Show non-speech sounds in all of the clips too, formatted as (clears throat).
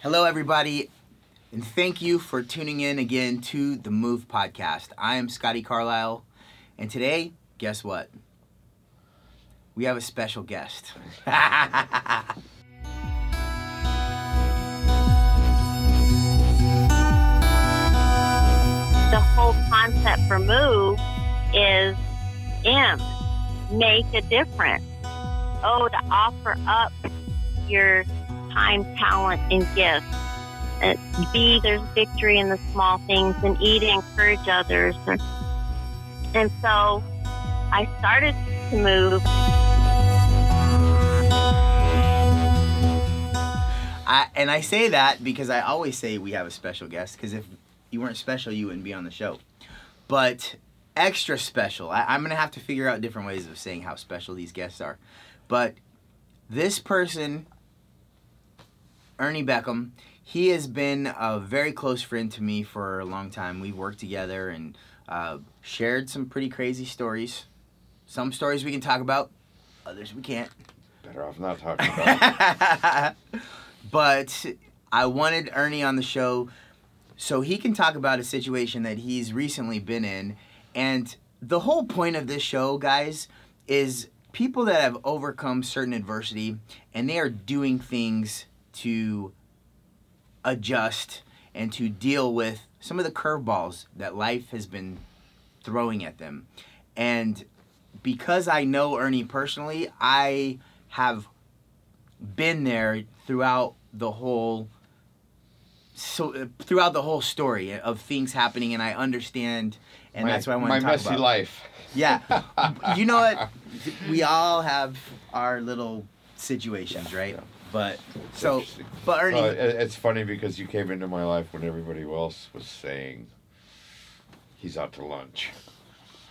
Hello, everybody, and thank you for tuning in again to the Move Podcast. I am Scotty Carlisle, and today, guess what? We have a special guest. (laughs) the whole concept for move is M, make a difference. O, to offer up your time, talent, and gifts. And B, there's victory in the small things. And E, to encourage others. And, and so I started to move. I, and I say that because I always say we have a special guest, because if you weren't special, you wouldn't be on the show. But extra special, I, I'm going to have to figure out different ways of saying how special these guests are. But this person, Ernie Beckham, he has been a very close friend to me for a long time. We've worked together and uh, shared some pretty crazy stories. Some stories we can talk about, others we can't. Better off not talking about it. (laughs) but I wanted Ernie on the show so he can talk about a situation that he's recently been in. And the whole point of this show, guys, is people that have overcome certain adversity and they are doing things to adjust and to deal with some of the curveballs that life has been throwing at them. And because I know Ernie personally, I have been there throughout the whole so throughout the whole story of things happening and I understand and my, that's why I want my to talk messy about. life. Yeah. (laughs) you know what? We all have our little situations, right? Yeah. But so but Ernie Uh, it's funny because you came into my life when everybody else was saying he's out to lunch. (laughs)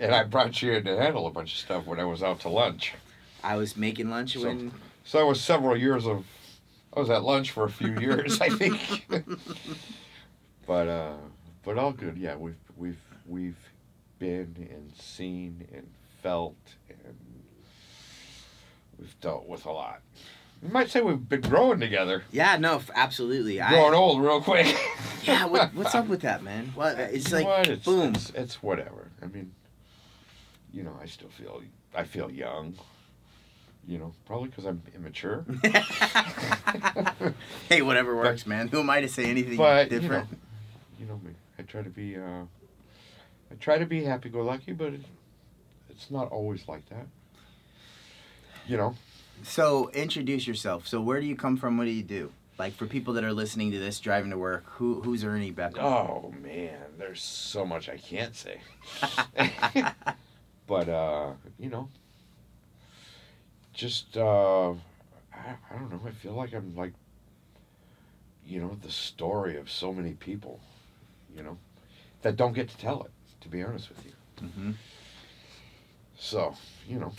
and I brought you in to handle a bunch of stuff when I was out to lunch. I was making lunch So- when So it was several years of I was at lunch for a few years, I think. (laughs) but uh but all good. Yeah, we've we've we've been and seen and felt and we've dealt with a lot. You might say we've been growing together. Yeah, no, absolutely. Growing I, old real quick. (laughs) yeah, what, what's up with that, man? What it's You like what? It's, boom. It's, it's whatever. I mean, you know, I still feel I feel young. You know, probably because I'm immature. (laughs) (laughs) hey, whatever works, man. Who am I to say anything but you know, different? you know me. I try to be. Uh, I try to be happy-go-lucky, but it, it's not always like that. You know, So introduce yourself. So where do you come from? What do you do? Like for people that are listening to this driving to work, who who's Ernie Beckham? oh man, there's so much I can't say. (laughs) but uh, you know, just uh, I, I don't know. I feel like I'm like, you know, the story of so many people, you know, that don't get to tell it. To be honest with you. hmm So, you know,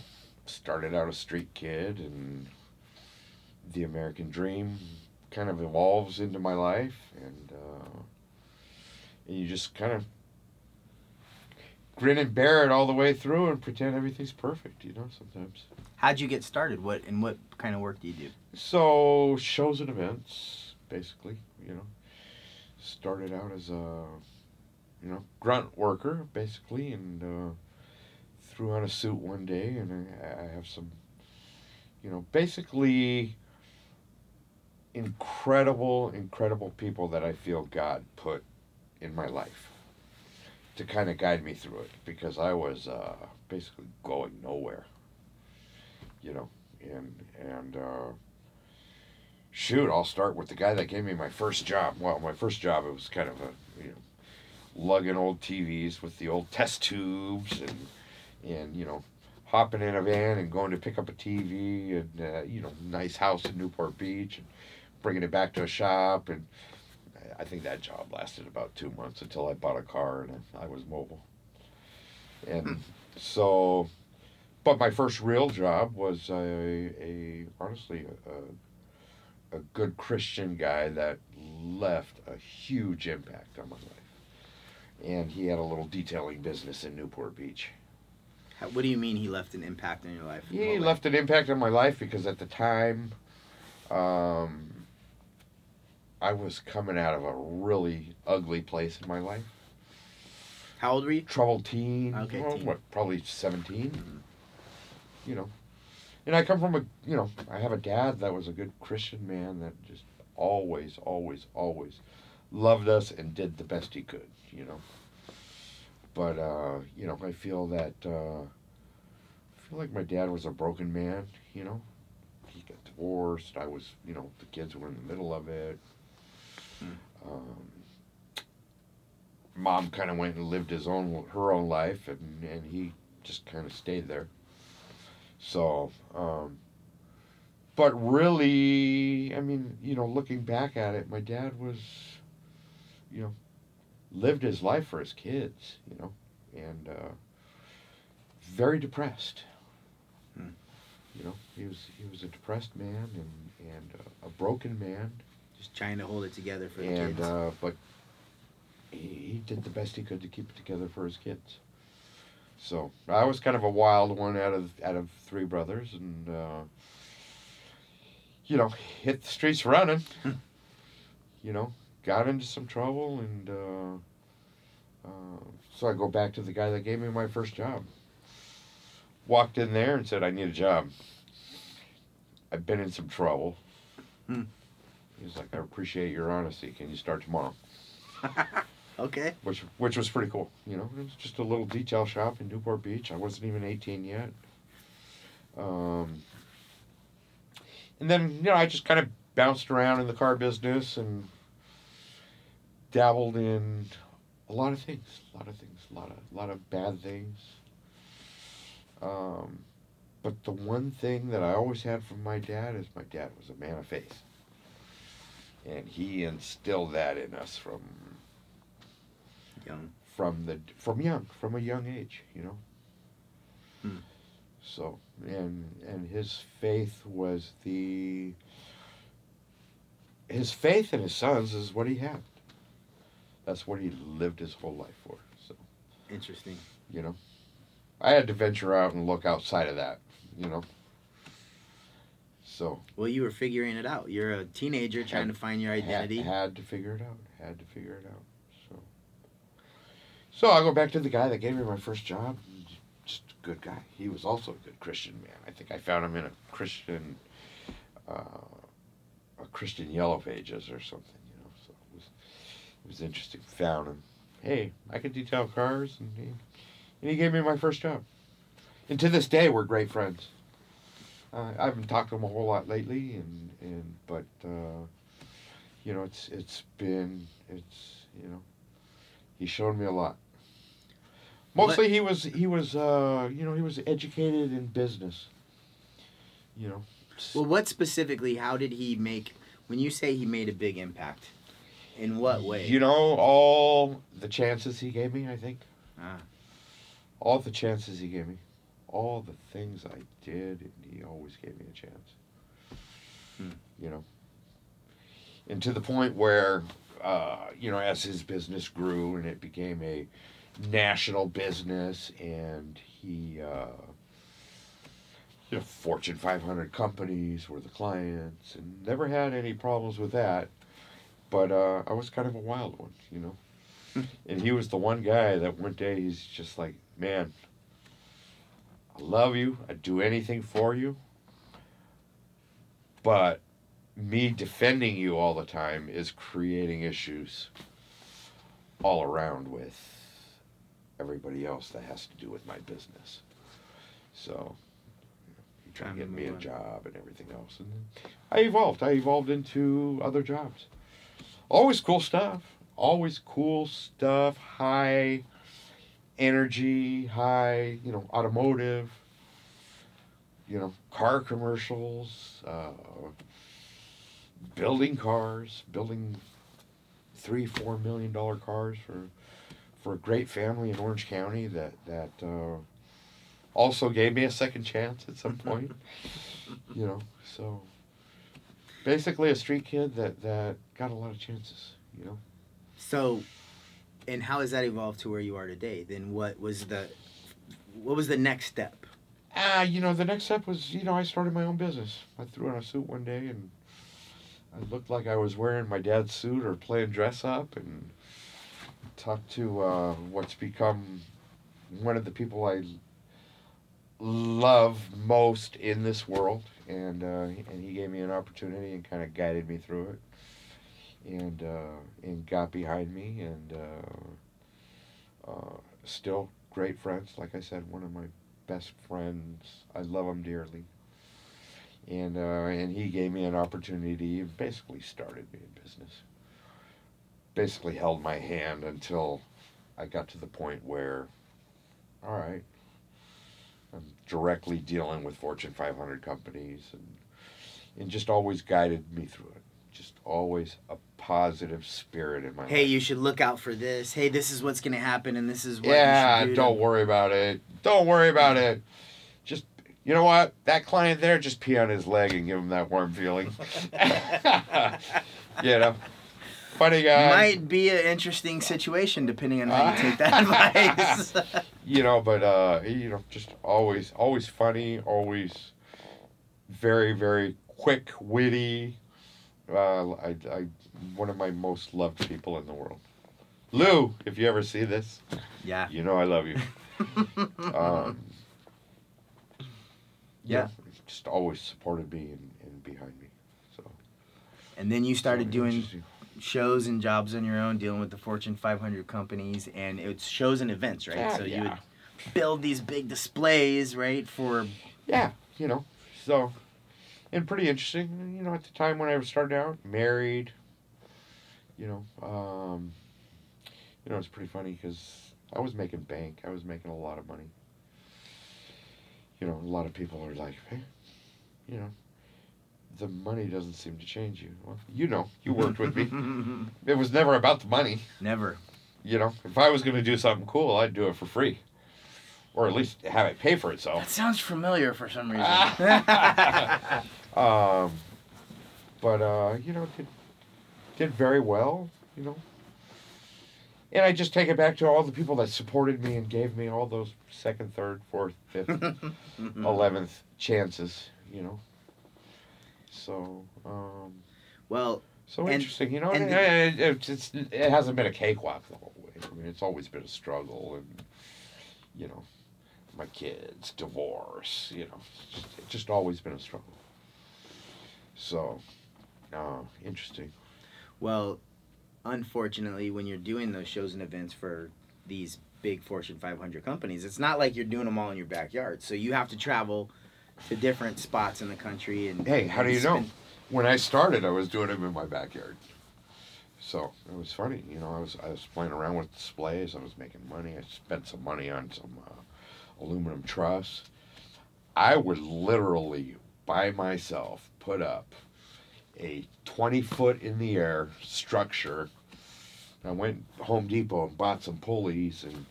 started out a street kid and the American dream kind of evolves into my life and uh, and you just kind of grin and bear it all the way through and pretend everything's perfect, you know, sometimes. How'd you get started? What and what kind of work do you do? So, shows and events, basically, you know. Started out as a, you know, grunt worker, basically, and uh, threw on a suit one day, and I, I have some, you know, basically incredible, incredible people that I feel God put in my life to kind of guide me through it because I was uh, basically going nowhere, you know, and and uh, shoot, I'll start with the guy that gave me my first job. Well, my first job it was kind of a you know lugging old TVs with the old test tubes and and you know hopping in a van and going to pick up a TV and uh, you know nice house in Newport Beach and bringing it back to a shop and I think that job lasted about two months until I bought a car and I, I was mobile. And so, but my first real job was a, a honestly a, a good Christian guy that left a huge impact on my life. And he had a little detailing business in Newport Beach. How, what do you mean he left an impact on your life? He left an impact on my life because at the time, um, I was coming out of a really ugly place in my life. How old were you? Troubled teen. Okay, well, teen. what? Probably 17 Mhm. You know, and I come from a you know I have a dad that was a good Christian man that just always, always, always loved us and did the best he could. You know. But uh, you know, I feel that uh, I feel like my dad was a broken man. You know, he got divorced. I was, you know, the kids were in the middle of it. Hmm. Um, mom kind of went and lived his own, her own life, and and he just kind of stayed there. So, um, but really, I mean, you know, looking back at it, my dad was, you know, lived his life for his kids, you know, and uh, very depressed. Hmm. You know, he was he was a depressed man and and uh, a broken man, Just trying to hold it together for the and kids. uh, but he, he did the best he could to keep it together for his kids. So I was kind of a wild one out of out of three brothers, and uh, you know, hit the streets running. you know, got into some trouble, and uh, uh, so I go back to the guy that gave me my first job. Walked in there and said, "I need a job. I've been in some trouble." Hmm. He's like, "I appreciate your honesty. Can you start tomorrow?" (laughs) okay. which which was pretty cool. You know, it was just a little detail shop in Newport Beach. I wasn't even eighteen yet. Um, and then you know, I just kind of bounced around in the car business and dabbled in a lot of things, a lot of things, a lot of a lot of bad things. Um, but the one thing that I always had from my dad is my dad was a man of faith. And he instilled that in us from Young. from the from young from a young age you know Hmm. so and and his faith was the his faith in his sons is what he had that's what he lived his whole life for so Interesting. you know i had to venture out and look outside of that you know so Well, you were figuring it out. You're a teenager trying Had- to find your had- identity. Had, to figure it out. Had to figure it out. So, so I'll go back to the guy that gave me my first job. Just a good guy. He was also a good Christian man. I think I found him in a Christian, uh, a Christian Yellow Pages or something. You know, so it was it was interesting. Found him. Hey, I can detail cars, and he, and he gave me my first job. And to this day, we're great friends. Uh, I haven't talked to him a whole lot lately, and and but. Uh, you know, it's it's been it's you know, he showed me a lot. Mostly he was he was uh you know he was educated in business. You know. Well, what specifically? How did he make? When you say he made a big impact, in what way? You know all the chances he gave me. I think Ah, all the chances he gave me, all the things I did, and he always gave me a chance. Hmm. You know. And to the point where, uh, you know, as his business grew and it became a national business, and he, uh, you know, Fortune 500 companies were the clients, and never had any problems with that. But uh, I was kind of a wild one, you know. (laughs) and he was the one guy that one day he's just like, man, I love you. I'd do anything for you. But me defending you all the time is creating issues all around with everybody else that has to do with my business. So Time to to get me a job and everything else. And then I evolved. I evolved into other jobs. Always cool stuff. Always cool stuff. High energy, high, you know, automotive, you know, car commercials, uh, building cars, building three, four million dollar cars for for a great family in Orange County that that uh, also gave me a second chance at some point. (laughs) you know, so basically a street kid that that got a lot of chances. You know. so, and how has that evolved to where you are today? Then what was the, what was the next step? Ah, you know, the next step was, you know, I started my own business. I threw on a suit one day and I looked like I was wearing my dad's suit or playing dress up, and talked to uh, what's become one of the people I love most in this world, and uh, and he gave me an opportunity and kind of guided me through it, and uh, and got behind me, and uh, uh, still great friends. Like I said, one of my best friends. I love him dearly, and uh, and he gave me an opportunity. and basically started me in business. Basically held my hand until I got to the point where, all right, directly dealing with Fortune 500 companies and and just always guided me through it. Just always a positive spirit in my Hey, life. you should look out for this. Hey, this is what's gonna happen, and this is what. yeah, do don't to- worry about it. Don't worry about it. Just you know what? That client there, just pee on his leg and give him that warm feeling. (laughs) you know, funny guy. Might be an interesting situation depending on how you take that (laughs) advice. (laughs) you know, but uh, you know, just always, always funny, always very, very quick, witty. Uh, I, I, one of my most loved people in the world. Lou, if you ever see this, yeah. you know I love you. (laughs) Um, Yeah. just always supported me and, and behind me. So And then you started so doing. Shows and jobs on your own, dealing with the Fortune 500 companies, and it's shows and events, right? Yeah, so you would build these big displays, right? For Yeah, you know, so and pretty interesting. You know, at the time when I was starting out, married. You know, um, you know, it's pretty funny because I was making bank. I was making a lot of money. You know, a lot of people are like, hey, you know, the money doesn't seem to change you. Well, you know, you worked with me. (laughs) It was never about the money. Never. You know, if I was going to do something cool, I'd do it for free, or at least have it pay for itself. That sounds familiar for some reason. (laughs) Um, but uh, you know, did did very well. You know, and I just take it back to all the people that supported me and gave me all those second, third, fourth, fifth, (laughs) eleventh chances. You know, so um, well, so And- interesting. You know, and and it, it's, it's it hasn't been a cakewalk the whole way. I mean, it's always been a struggle, and you know, my kids, divorce. You know, it's just, it's just always been a struggle. So, uh, interesting. well, unfortunately, when you're doing those shows and events for these big Fortune 500 companies, it's not like you're doing them all in your backyard. So you have to travel to different spots in the country. And Hey, how do you know? When I started, I was doing them in my backyard. So it was funny, you know. I was I was playing around with displays. I was making money. I spent some money on some uh, aluminum truss. I would literally by myself put up a twenty foot in the air structure. I went Home Depot and bought some pulleys and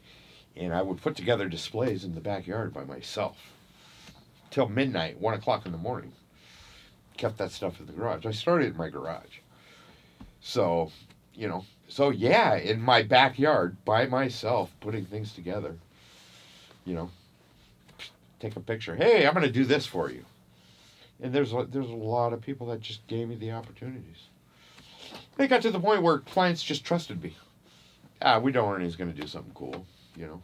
and I would put together displays in the backyard by myself till midnight, one o'clock in the morning kept that stuff in the garage. I started in my garage. So, you know, so yeah, in my backyard by myself, putting things together. You know, take a picture. Hey, I'm going to do this for you. And there's a, there's a lot of people that just gave me the opportunities. They got to the point where clients just trusted me. Ah, we don't know Ernie's going to do something cool, you know.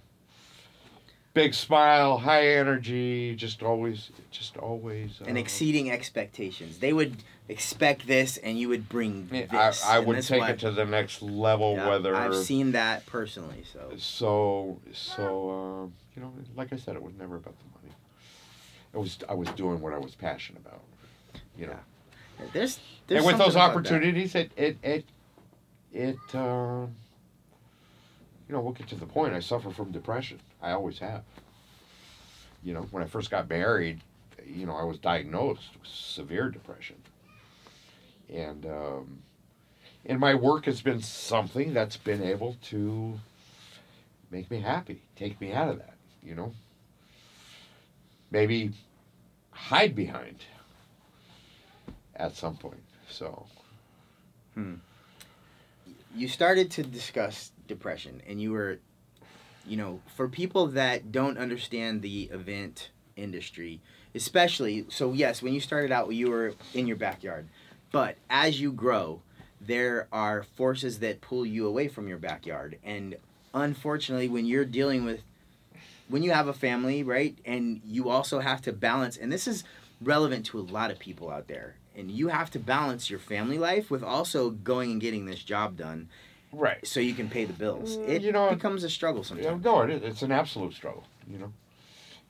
Big smile, high energy, just always, just always. and uh, exceeding expectations. They would expect this, and you would bring I, this. I and would take why- it to the next level. Yeah, whether I've seen that personally. So so so um, you know, like I said, it was never about the money. It was I was doing what I was passionate about. You know, there's, there's and with those opportunities, it it it it um, you know, we'll get to the point. I suffer from depression. I always have. You know, when I first got married, you know, I was diagnosed with severe depression, and um, and my work has been something that's been able to make me happy, take me out of that. You know, maybe hide behind at some point. So. hmm. you started to discuss depression and you were you know for people that don't understand the event industry especially so yes when you started out you were in your backyard But as you grow, there are forces that pull you away from your backyard. And unfortunately, when you're dealing with, when you have a family, right, and you also have to balance, and this is relevant to a lot of people out there, and you have to balance your family life with also going and getting this job done Right. so you can pay the bills. Mm, It you know, becomes a struggle Yeah, sometimes. no, it is. It's an absolute struggle, you know.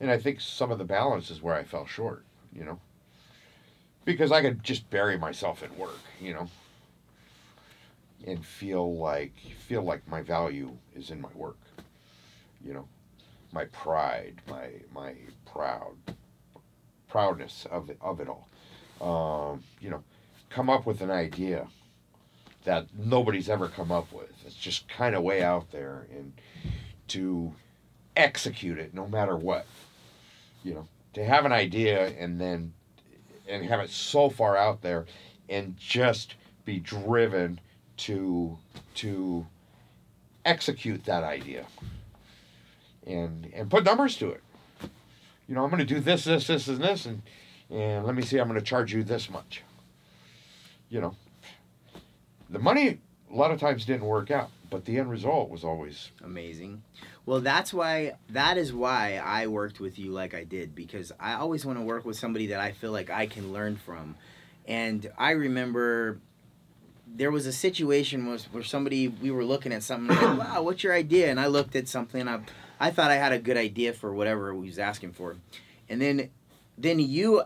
And I think some of the balance is where I fell short, you know. Because I could just bury myself in work, you know. And feel like feel like my value is in my work. You know. My pride, my my proud proudness of it, of it all. Um, you know, come up with an idea that nobody's ever come up with. It's just kind of way out there and to execute it no matter what. You know, to have an idea and then and have it so far out there and just be driven to to execute that idea and and put numbers to it. You know, I'm going to do this, this, this, and this, and and let me see, I'm going to charge you this much. You know, the money a lot of times didn't work out, but the end result was always Amazing. Well, that's why that is why I worked with you like I did because I always want to work with somebody that I feel like I can learn from. And I remember there was a situation was where somebody we were looking at something like, (coughs) wow, what's your idea? And I looked at something and I I thought I had a good idea for whatever he was asking for. And then then you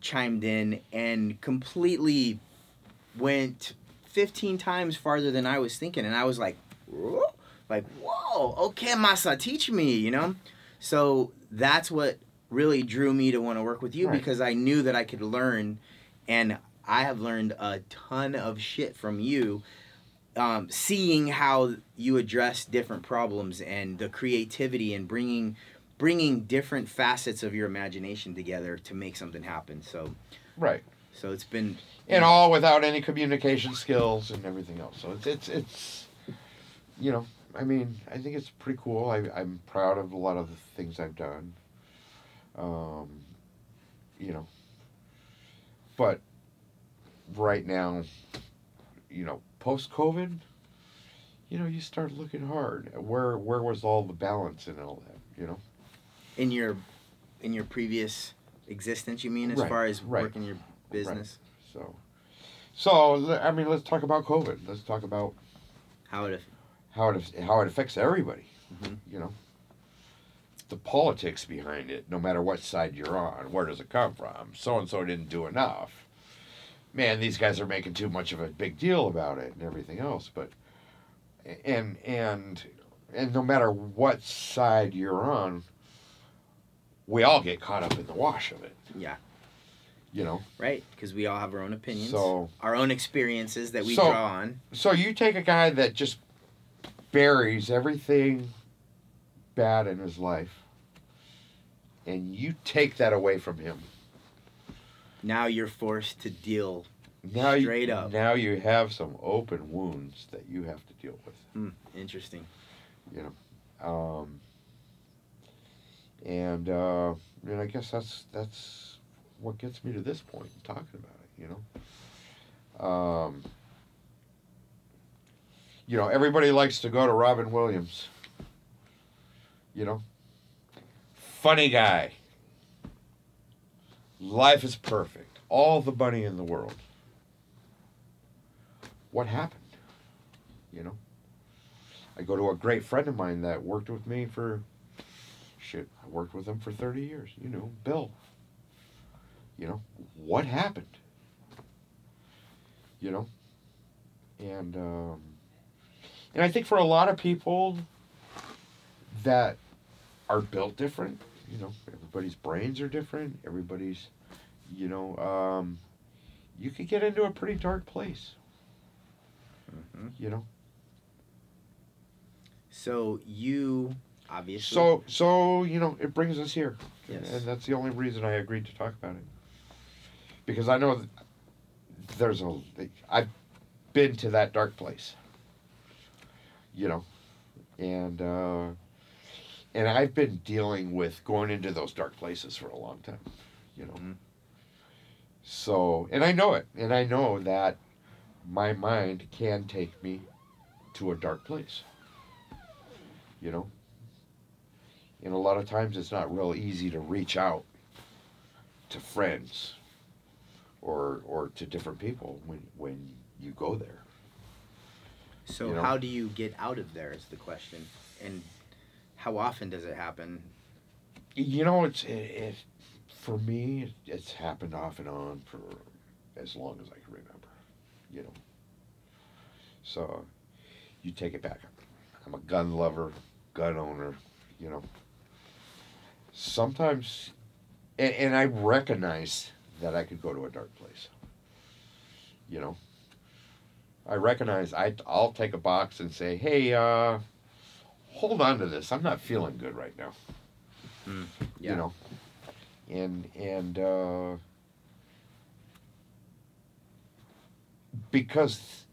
chimed in and completely went 15 times farther than I was thinking and I was like, "Whoa." like, whoa, okay, Masa, teach me, you know? So that's what really drew me to want to work with you Right. because I knew that I could learn, and I have learned a ton of shit from you. Um, seeing how you address different problems and the creativity and bringing bringing different facets of your imagination together to make something happen. So right. So it's been and all without any communication skills and everything else. So it's it's it's you know, I mean, I think it's pretty cool. I I'm proud of a lot of the things I've done. Um, you know, but right now, you know, post COVID, you know, you start looking hard. Where where was all the balance and all that? You know. in your in your previous existence. You mean as Right, far as right, working your business, So, so I mean, let's talk about COVID. Let's talk about how it how it how it affects everybody. Mhm. You know, the politics behind it. No matter what side you're on, where does it come from? So and so didn't do enough. Man, these guys are making too much of a big deal about it and everything else. But and and and no matter what side you're on, we all get caught up in the wash of it. yeah You know. right because we all have our own opinions, So our own experiences that we So- draw on. So you take a guy that just buries everything bad in his life, and you take that away from him. Now you're forced to deal. Now you, Straight up. Now you have some open wounds that you have to deal with. Hmm, interesting. You know, um, and uh, and I guess that's that's what gets me to this point in talking about it. You know. Um, you know, everybody likes to go to Robin Williams. You know, funny guy. Life is perfect. All the money in the world. What happened? You know? I go to a great friend of mine that worked with me for shit, I worked with him for 30 years. You know, Bill. You know, what happened? You know? And um and I think for a lot of people that are built different, you know, everybody's brains are different, everybody's you know, um you could get into a pretty dark place, hmm you know. So you obviously. So, so you know, it brings us here, Yes. and that's the only reason I agreed to talk about it. Because I know there's a, I've been to that dark place. You know, and uh, and I've been dealing with going into those dark places for a long time. You know, Mhm. So, and I know it, and I know that my mind can take me to a dark place. You know? And a lot of times it's not real easy to reach out to friends or or to different people when when you go there. So You know? how do you get out of there is the question, and how often does it happen? You know, it's it, it for me. It's happened off and on for as long as I can remember. You know. So, you take it back. I'm a gun lover, gun owner. You know. Sometimes, and, and I recognize that I could go to a dark place. You know. I recognize I I'll take a box and say, hey, uh, hold on to this. I'm not feeling good right now Yeah. you know and and uh because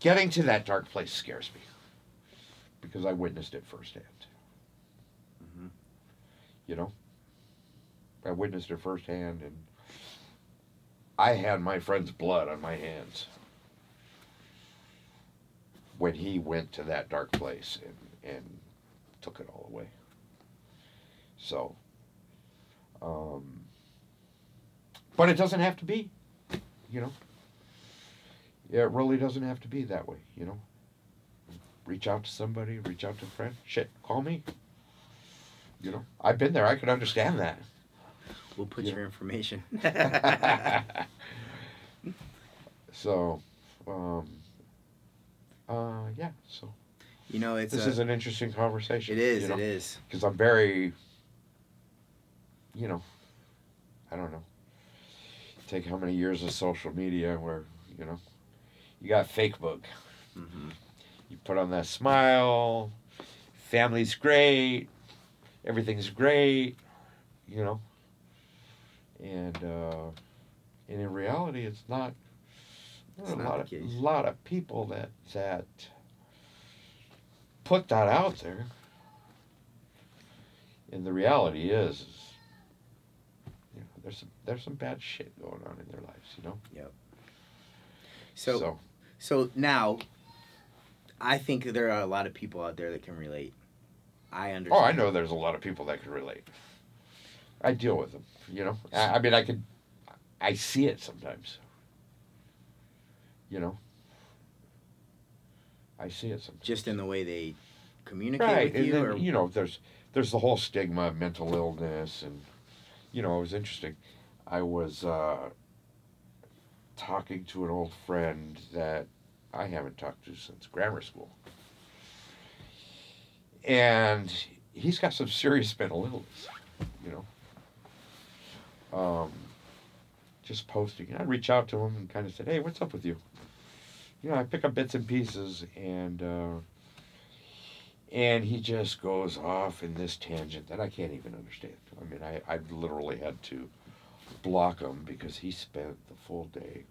getting to that dark place scares me because i witnessed it firsthand Mhm. you know i witnessed it firsthand and i had my friend's blood on my hands when he went to that dark place and and took it all away so, um, but it doesn't have to be, you know. Yeah, it really doesn't have to be that way, you know. Reach out to somebody, reach out to a friend. Shit, call me. You know, I've been there. I can understand that. We'll put Yeah. your information. (laughs) (laughs) so, um, uh, yeah. So you know, it's this a, is an interesting conversation. it is. you know? It is. because I'm very, you know, I don't know. Take how many years of social media where you know, you got Facebook. hmm You put on that smile. Family's great. Everything's great. You know. And uh, and in reality, it's not. A lot of case. lot of people that that put that out there. And the reality is, is you know, there's some there's some bad shit going on in their lives. You know. So, so so now, I think there are a lot of people out there that can relate. I understand. Oh. I know there's a lot of people that can relate. I deal with them, you know. I, I mean, I could, I see it sometimes. You know. I see it sometimes. Just in the way they communicate right, with and you, then or you know, there's there's the whole stigma of mental illness, and you know, it was interesting. I was uh, talking to an old friend that I haven't talked to since grammar school, and he's got some serious mental illness. You know. Um, just posting. I reach out to him and kind of said, "Hey, what's up with you?" You know, I pick up bits and pieces, and uh, and he just goes off in this tangent that I can't even understand. I mean, I, I literally had to block him because he spent the full day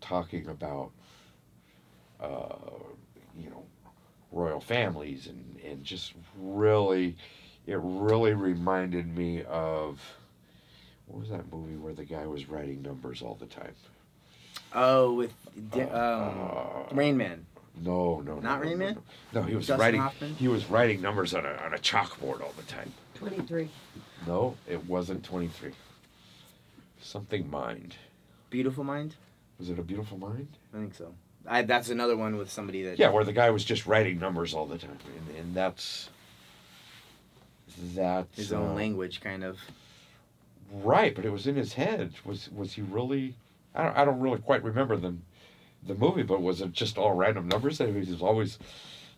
talking about, uh, you know, royal families and, and just really, it really reminded me of, what was that movie where the guy was writing numbers all the time? oh, with di- Uh, um, Rain Man. No, no, no. Not no, Rain no, Man? No, no he was Dustin writing. Hoffman? He was writing numbers on a on a chalkboard all the time. 23. No, it wasn't twenty three. Something mind. Beautiful Mind. Was it a beautiful mind? I think so. I, that's another one with somebody that. Yeah, where the guy was just writing numbers all the time, and, and that's that's His own uh, language, kind of. Right, but it was in his head. Was was he really? I don't. I don't really quite remember the the movie, but was it just all random numbers? That he was always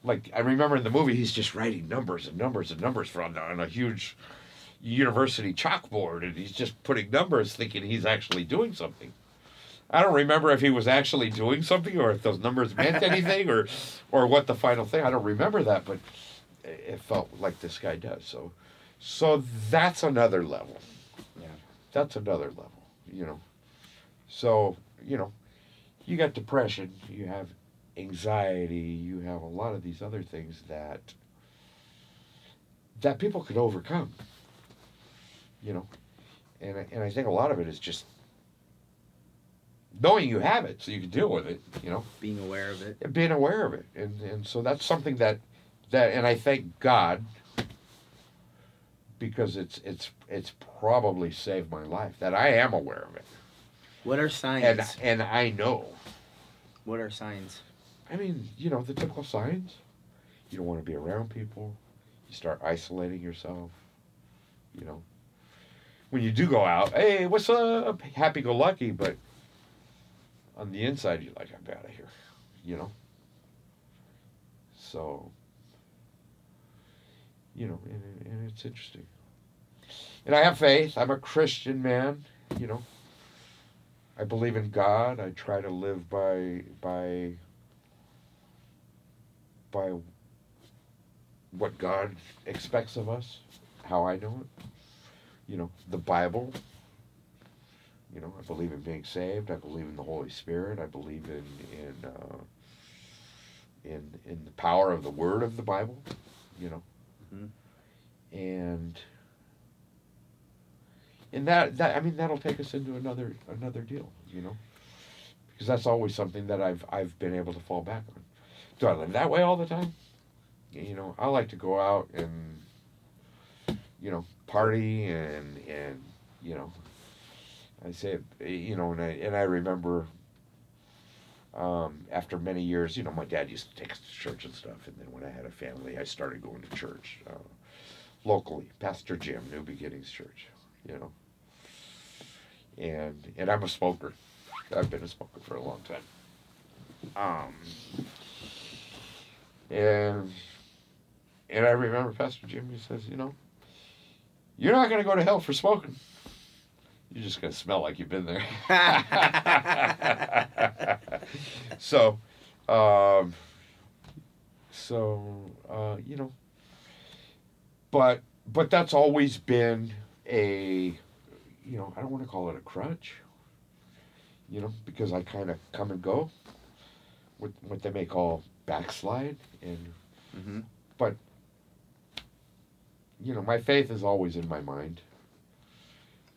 like. I remember in the movie he's just writing numbers and numbers and numbers from on a huge university chalkboard, and he's just putting numbers, thinking he's actually doing something. I don't remember if he was actually doing something or if those numbers meant (laughs) anything or or what the final thing. I don't remember that, but it it felt like this guy does. So so that's another level. That's another level, you know. So, you know, you got depression, you have anxiety, you have a lot of these other things that that people could overcome. You know. and I- and I think a lot of it is just knowing you have it so you can deal with it. You know, Being aware of it. being aware of it, and and so that's something that that and I thank God because it's it's it's probably saved my life that I am aware of it What are signs? and and I know. what are signs? I mean, you know, the typical signs. You don't want to be around people. You start isolating yourself. You know. When you do go out, hey, what's up? Happy go lucky, but on the inside you're like, I'm out of here. You know? So you know, and, and it's interesting. And I have faith. I'm a Christian man, you know. I believe in God. I try to live by by by what God expects of us, how I know it. You know, the Bible. You know, I believe in being saved. I believe in the Holy Spirit. I believe in in uh, in in the power of the Word of the Bible. You know, Mhm. and and that that I mean that'll take us into another another deal. You know, because that's always something that I've I've been able to fall back on. Do I live that way all the time? You know, I like to go out and you know party and and you know I say you know and I and I remember um, after many years, you know, my dad used to take us to church and stuff, and then when I had a family, I started going to church uh, locally, Pastor Jim, New Beginnings Church, you know, and and I'm a smoker. I've been a smoker for a long time. Um, and and I remember Pastor Jim. He says, you know, you're not to go to hell for smoking. You're just to smell like you've been there. (laughs) so, um, so uh, you know, but but that's always been a, you know, I don't want to call it a crutch. You know, because I kind of come and go. With what they may call backslide, and hmm you know, my faith is always in my mind.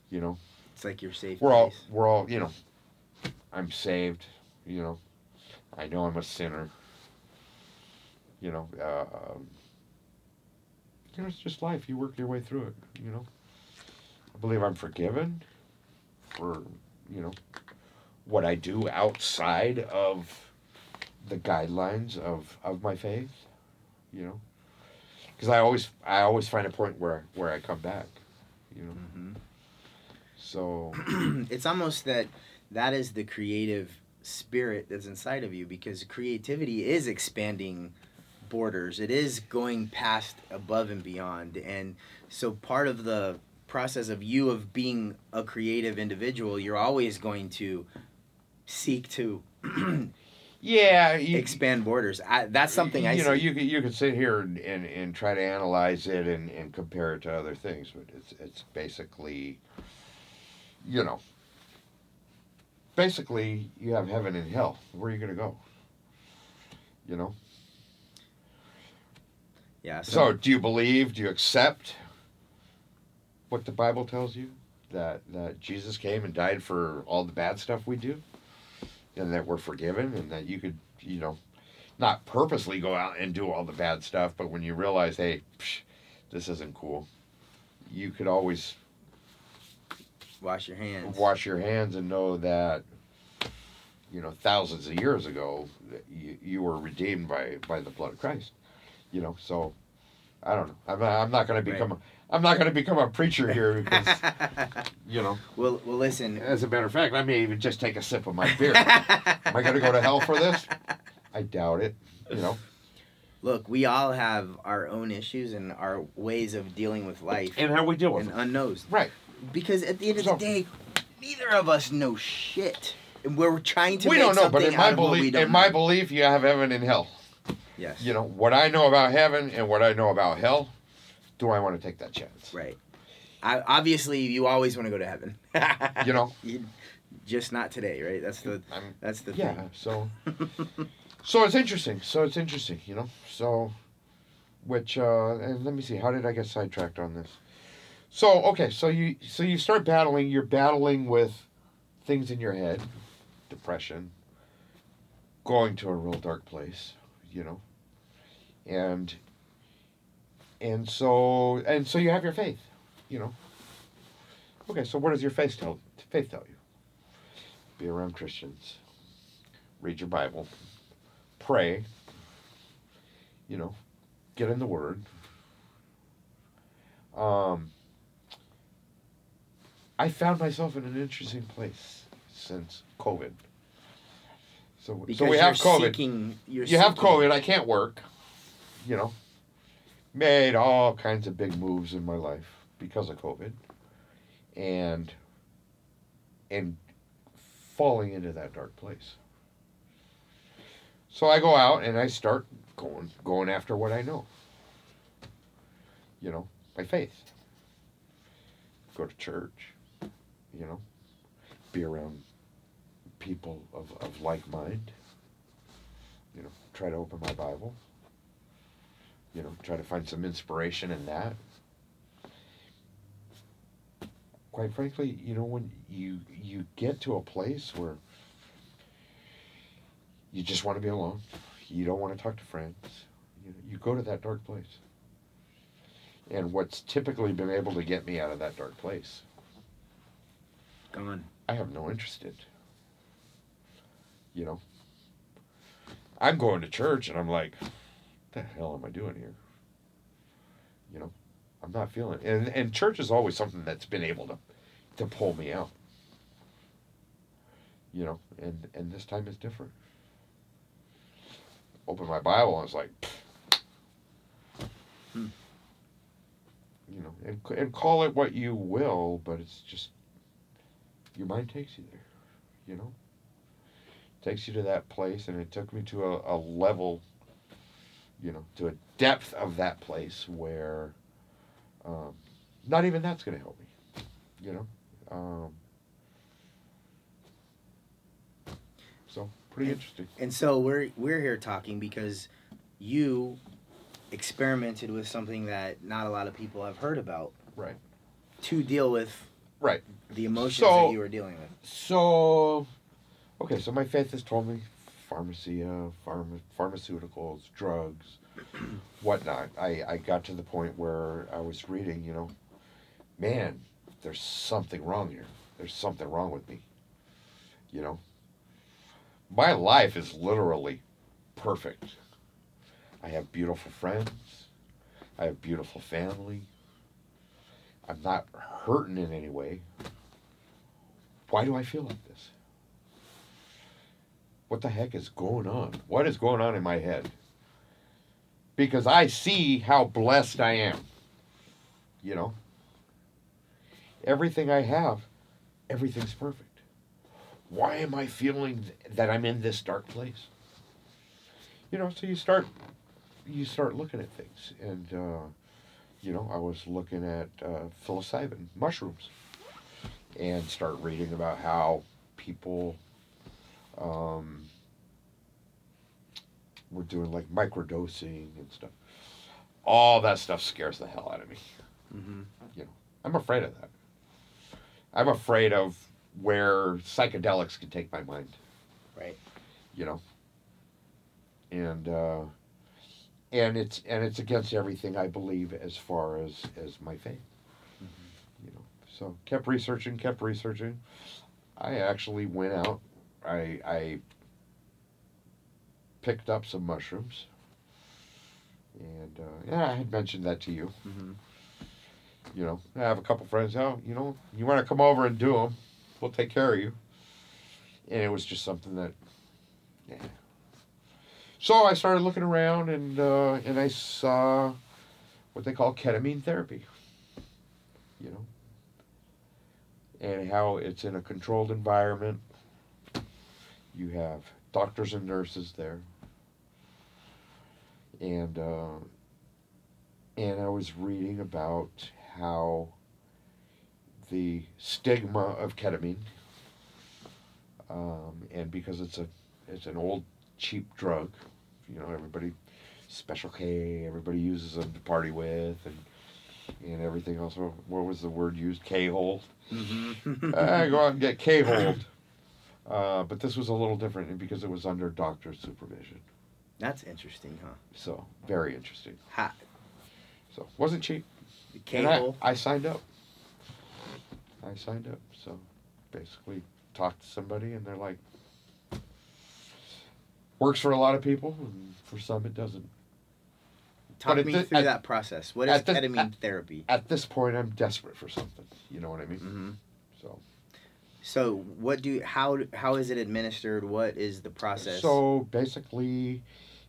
You know, It's like your safe we're all we're all you know i'm saved you know i know i'm a sinner you know uh, um, you know it's just life you work your way through it you know believe i'm forgiven for you know what i do outside of the guidelines of of my faith you know? Because i always i always find a point where where i come back you know? Hmm so (clears throat) it's almost that that is the creative spirit that's inside of you because creativity is expanding borders. It is going past above and beyond. And so part of the process of you of being a creative individual you're always going to seek to (clears throat) yeah you, expand borders. I, that's something i you know see. you could you could sit here and, and, and try to analyze it and, and compare it to other things but it's it's basically you know basically you have heaven and hell. Where are you going to go? You know? Yeah so do you believe do you accept what the bible tells you that that jesus came and died for all the bad stuff we do and that we're forgiven and that you could you know not purposely go out and do all the bad stuff but when you realize hey psh, this isn't cool you could always wash your hands. wash your hands and know that you know thousands of years ago you, you were redeemed by by the blood of christ you know so i don't know. I'm not, I'm not going to become a, i'm not going to become a preacher here because (laughs) you know. Well well listen. As a matter of fact i may even just take a sip of my (laughs) beer. Am i going to go to hell for this? I doubt it you know. Look, we all have our own issues and our ways of dealing with life and how we deal with and it unknowns. right. Because at the end of So- the day, neither of us know shit. And we're trying to we don't know but in my out of what we belief in my belief you have heaven and hell. Yes. you know what i know about heaven and what i know about hell do i want to take that chance Right. I, obviously, you always want to go to heaven. you know (laughs) You- just not today, right? That's the I'm, that's the yeah so (laughs) so it's interesting so it's interesting you know so which uh and let me see how did i get sidetracked on this So okay, so you so you start battling. You're battling with things in your head, depression, going to a real dark place, you know, and and so and so you have your faith, you know. Okay, so what does your faith tell faith tell you? Be around Christians, read your Bible, pray, you know, get in the Word. Um, I found myself in an interesting place since COVID. So, Because so we have COVID. Seeking, you're have COVID. I can't work. You know, made all kinds of big moves in my life because of COVID, and and falling into that dark place. So I go out and I start going going after what I know. You know, my faith. Go to church. You know, be around people of, of like mind you know, try to open my Bible. You know, try to find some inspiration in that. Quite frankly, you know, when you you get to a place where you just want to be alone, you don't want to talk to friends, you, you go to that dark place. And what's typically been able to get me out of that dark place, Gone. I have no interest in. You know, I'm going to church and I'm like, the hell am I doing here? You know, I'm not feeling it. And, and church is always something that's been able to, to pull me out. You know, and, and this time is different. Open my Bible and it's like, Hmm. you know, and, and call it what you will, but it's just, your mind takes you there, you know? takes you to that place and it took me to a, a level you know to a depth of that place where um, not even that's going to help me you know? Um, so pretty interesting. And so we're we're here talking because you experimented with something that not a lot of people have heard about right. to deal with right. the emotions So- that you were dealing with. so okay so my faith has told me pharmacy uh, pharma, pharmaceuticals drugs (clears throat) whatnot. I, I got to the point where i was reading you know man there's something wrong here. There's something wrong with me you know? My life is literally perfect. I have beautiful friends. I have beautiful family. I'm not hurting in any way. Why do i feel like this what the heck is going on? What is going on in my head? Because I see how blessed I am. You know? Everything I have, everything's perfect. Why am I feeling that I'm in this dark place? You know, so you start you start looking at things and uh, you know, I was looking at uh, psilocybin mushrooms and start reading about how people um, we're doing like microdosing and stuff. All that stuff scares the hell out of me. Mm-hmm. I'm afraid of that. I'm afraid of where psychedelics can take my mind. Right. You know. And uh, and it's and it's against everything I believe as far as as my faith. You know. So kept researching, kept researching. I actually went out. I I picked up some mushrooms. And uh, yeah, I had mentioned that to you Mm-hmm. you know, I have a couple friends. Oh, you know, you want to come over and do them? We'll take care of you. And it was just something that, yeah. So I started looking around, and uh, and I saw what they call ketamine therapy. You know, and how it's in a controlled environment. You have doctors and nurses there, and. Uh, and I was reading about how the stigma of ketamine, um, and because it's a it's an old cheap drug, you know everybody, Special K, everybody uses them to party with, and and everything else. What was the word used? K-hole. Mm-hmm. I (laughs) go out and get K-holed. Uh, but this was a little different because it was under doctor's supervision. That's interesting, huh? So very interesting. Ha, So wasn't cheap. the And I- cable. I, signed up. I signed up. So basically talked to somebody and they're like works for a lot of people and for some it doesn't. Talk but me through at- that process. What is this- ketamine at- therapy? At this point I'm desperate for something. You know what I mean? hmm So So, what do how how is it administered? What is the process? So basically,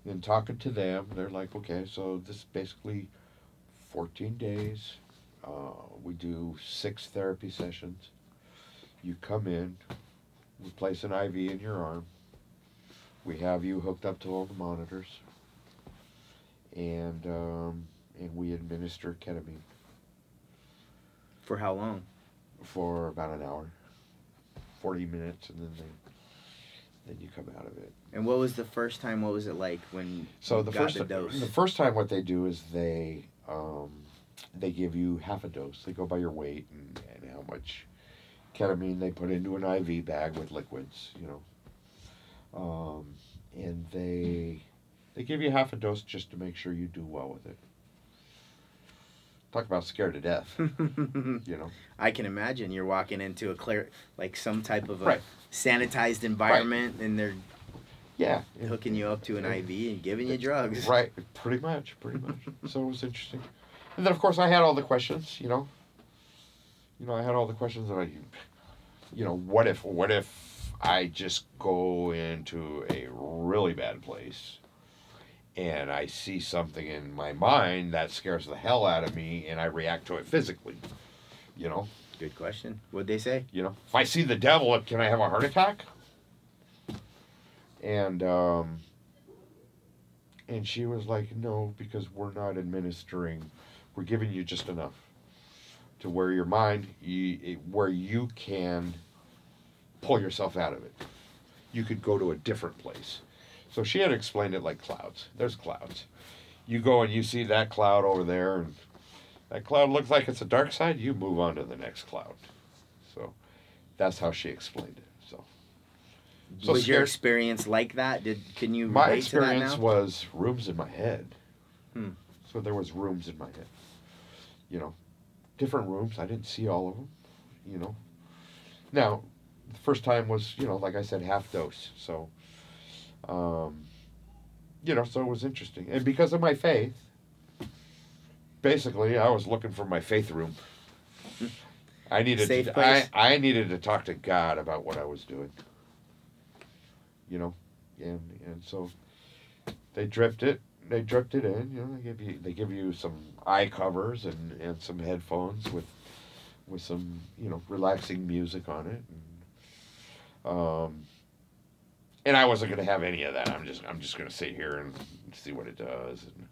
in talking to them, they're like, okay, so this is basically 14 days. Uh, we do six therapy sessions. You come in, we place an IV in your arm. We have you hooked up to all the monitors, and um, and we administer ketamine for how long? for about an hour, 40 minutes, and then they, then you come out of it. And what was the first time? What was it like when So you the got first the dose? the first time what they do is they um, they give you half a dose. They go by your weight and, and how much ketamine they put into an IV bag with liquids, you know. Um, and they they give you half a dose just to make sure you do well with it. Talk about scared to death, (laughs) you know. I can imagine you're walking into a clear, like some type of a Right. sanitized environment, and they're Yeah. hooking you up to an IV and giving you drugs. Right, pretty much, pretty much. (laughs) so it was interesting. And then, of course, I had all the questions. You know, you know, I had all the questions that I, you know, what if, what if I just go into a really bad place, and I see something in my mind that scares the hell out of me, and I react to it physically. You know, Good question. What'd they say? you know, if I see the devil, can I have a heart attack? And um, and she was like, no, because we're not administering, we're giving you just enough to where your mind, you, it- where you can pull yourself out of it. You could go to a different place. So she had explained it like clouds. There's clouds. You go and you see that cloud over there, and that cloud looks like it's a dark side. You move on to the next cloud. So that's how she explained it. So So was your experience like that? Did can you my relate to that experience was rooms in my head. Hmm. So there was rooms in my head. You know, different rooms. I didn't see all of them. You know. Now, the first time was you know like I said half dose. So, um, you know, so it was interesting, and because of my faith, basically I was looking for my faith room. I needed Safe to, place. I, I needed to talk to God about what I was doing. You know, and and so they dripped it. They dripped it in. You know, they give you they give you some eye covers and and some headphones with with some you know relaxing music on it. And, um, and I wasn't gonna have any of that. I'm just I'm just gonna sit here and see what it does. And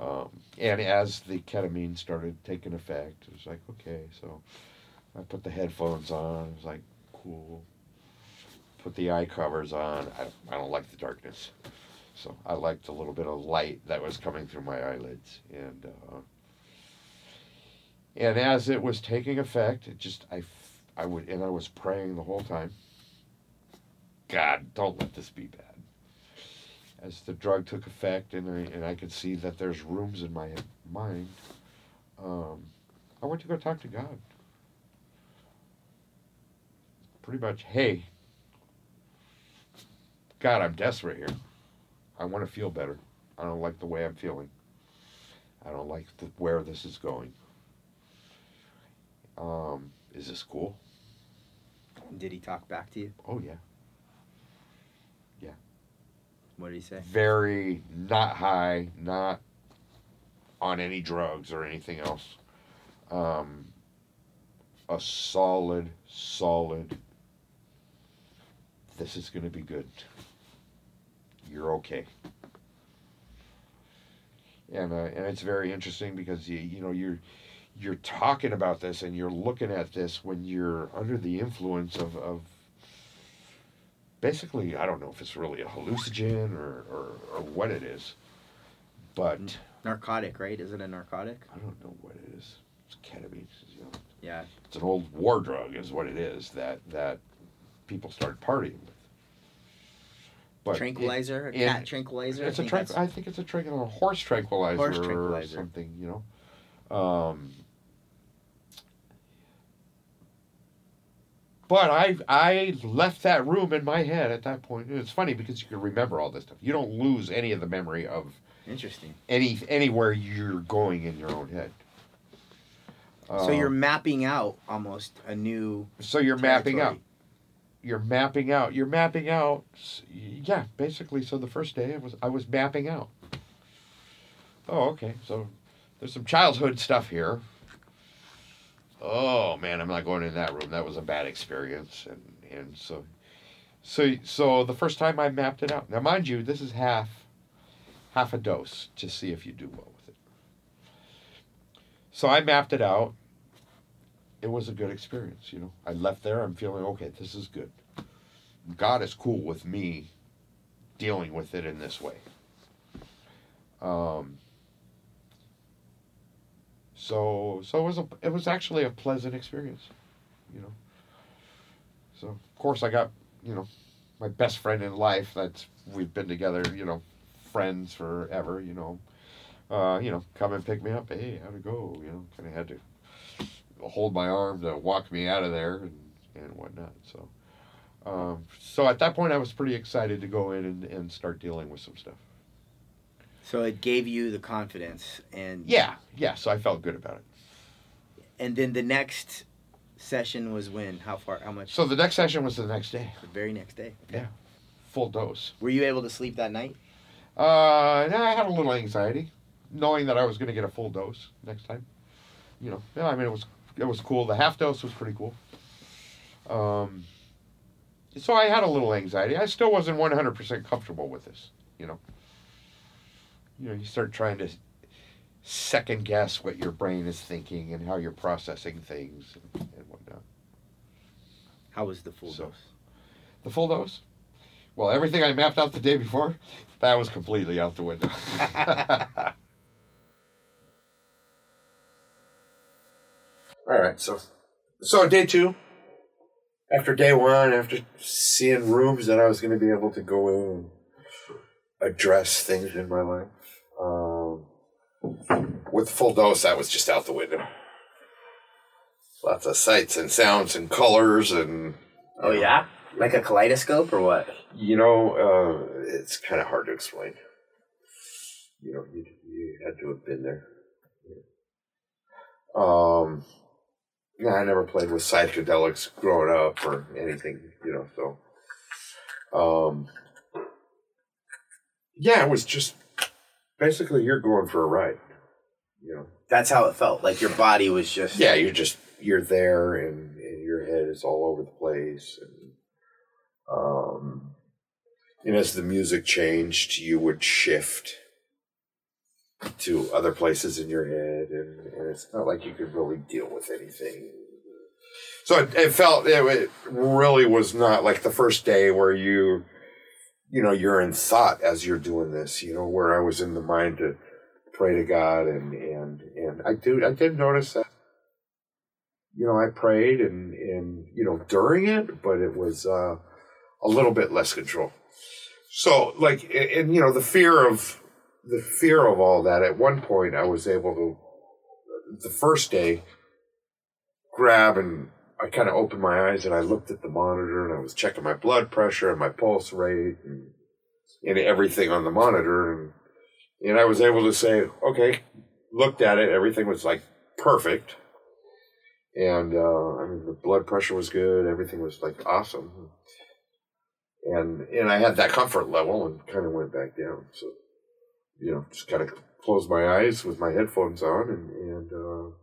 um, and as the ketamine started taking effect, it was like okay, so I put the headphones on. It was like cool put the eye covers on. I, I don't like the darkness. So I liked a little bit of light that was coming through my eyelids. And uh, and as it was taking effect, it just, I, I would, and I was praying the whole time. God, don't let this be bad. As the drug took effect and I, and I could see that there's rooms in my mind, um, I went to go talk to God. Pretty much, hey, God, I'm desperate here. I want to feel better. I don't like the way I'm feeling. I don't like the, where this is going. Um, is this cool? Did he talk back to you? Oh yeah. What did he say? Very not high, not on any drugs or anything else. Um, a solid, solid. This is going to be good. You're okay. And uh, and it's very interesting because you you know you're you're talking about this and you're looking at this when you're under the influence of, of basically I don't know if it's really a hallucinogen or, or, or what it is, but Narcotic, right? Is it a narcotic? I don't know what it is. It's ketamine. You know, Yeah. it's an old war drug, is what it is that that people started partying with. But it- tranquilizer, a cat tranquilizer. it's I a think tranq- that's- I think it's a tranquil- a horse tranquilizer, Horse or tranquilizer. something. You know. Um, but I I left that room in my head at that point. It's funny because you can remember all this stuff. You don't lose any of the memory of Interesting. any anywhere you're going in your own head. so you're Um, mapping out almost a new. so you're mapping out. You're mapping out. You're mapping out. Yeah, basically. So the first day I was I was mapping out. Oh, okay. So there's some childhood stuff here. Oh man, I'm not going in that room. That was a bad experience, and and so, so so the first time I mapped it out. Now, mind you, this is half, half a dose to see if you do well with it. So I mapped it out. It was a good experience, you know. I left there. I'm feeling okay. This is good. God is cool with me dealing with it in this way. Um, so so it was a it was actually a pleasant experience, you know. So of course I got you know my best friend in life. That's we've been together, you know, friends forever. You know, uh, you know, come and pick me up. Hey, how'd it go? You know, kind of had to hold my arm to walk me out of there and and whatnot. So. Um, so at that point, I was pretty excited to go in and, and start dealing with some stuff. So it gave you the confidence, and Yeah, yeah. So I felt good about it. And then the next session was when? How far? How much? So the next session was the next day, the very next day. Yeah. full dose. Were you able to sleep that night? Uh, I had a little anxiety, knowing that I was going to get a full dose next time. You know, yeah. I mean, it was it was cool. The half dose was pretty cool. Um, so I had a little anxiety. I still wasn't one hundred percent comfortable with this. You know. You know, you start trying to second guess what your brain is thinking and how you're processing things and, and whatnot. How was the full So- dose? The full dose? Well, everything I mapped out the day before, that was completely out the window. (laughs) All right, so so day two. After day one, after seeing rooms that I was going to be able to go in and address things in my life, um, with full dose, that was just out the window. Lots of sights and sounds and colors and Oh yeah, like a kaleidoscope or what? you know, uh, it's kind of hard to explain. You know, you, you had to have been there. Um, yeah, I never played with psychedelics growing up or anything, you know, so. Um, yeah, it was just basically you're going for a ride, you know. That's how it felt. Like your body was just. Yeah, you're just you're there, and, and your head is all over the place, and um, and as the music changed, you would shift to other places in your head, and, and it's not like you could really deal with anything. So it, it felt it, it really was not like the first day where you, you know, you're in thought as you're doing this. You know, where I was in the mind to pray to God, and and and I do I did notice that you know, I prayed and, and you know, during it, but it was uh, a little bit less control. So, like, and, and, you know, the fear of the fear of all that. At one point, I was able to, the first day, grab and I kind of opened my eyes and I looked at the monitor and I was checking my blood pressure and my pulse rate and, and everything on the monitor and and I was able to say, okay, looked at it, everything was like perfect and uh, I mean the blood pressure was good, everything was like awesome, and and I had that comfort level and kind of went back down. So you know, just kind of closed my eyes with my headphones on and and uh,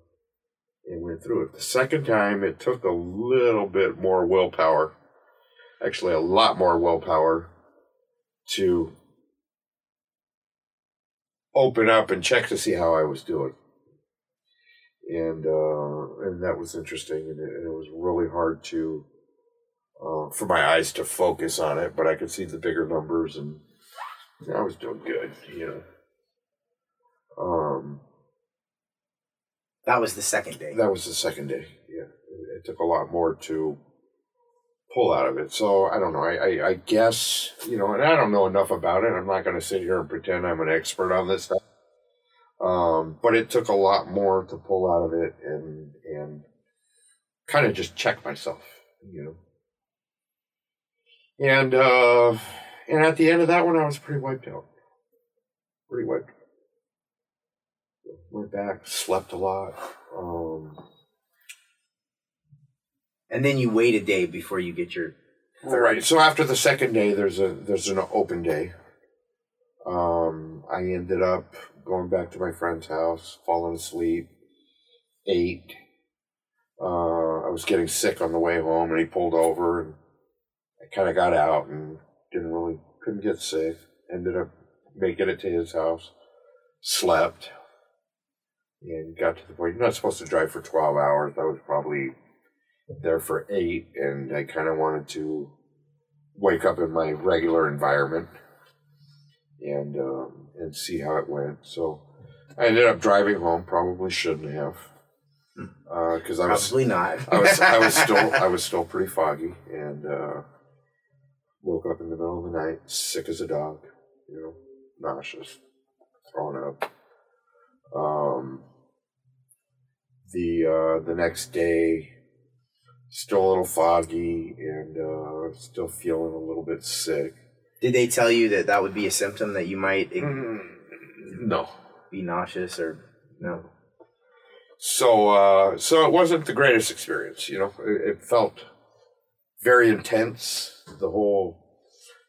and went through it. The second time, it took a little bit more willpower, actually a lot more willpower, to open up and check to see how I was doing and uh, and that was interesting, and it, and it was really hard to uh, for my eyes to focus on it, but I could see the bigger numbers, and I was doing good, you know. Um, That was the second day. that was the second day. Yeah, it, it took a lot more to pull out of it. So I don't know. I, I, I guess you know, and I don't know enough about it. I'm not going to sit here and pretend I'm an expert on this stuff. Um, but it took a lot more to pull out of it and and kind of just check myself, you know. And uh, and at the end of that one, I was pretty wiped out. Pretty wiped. Went back, slept a lot. Um, and then you wait a day before you get your. Right. So after the second day, there's a there's an open day. Um, I ended up going back to my friend's house, falling asleep, ate. Uh, I was getting sick on the way home, and he pulled over, and I kind of got out and didn't really couldn't get sick. Ended up making it to his house, slept, and got to the point. You're not supposed to drive for twelve hours. I was probably there for eight, and I kind of wanted to wake up in my regular environment and um, and see how it went. So I ended up driving home. Probably shouldn't have, because I was Probably not. (laughs) I was I was still (laughs) I was still pretty foggy and uh, woke up in the middle of the night, sick as a dog, you know, nauseous, thrown up. Um, the uh, the next day, still a little foggy and uh, still feeling a little bit sick. Did they tell you that that would be a symptom that you might No. be nauseous or no? So uh, so it wasn't the greatest experience, you know. It, it felt very intense. The whole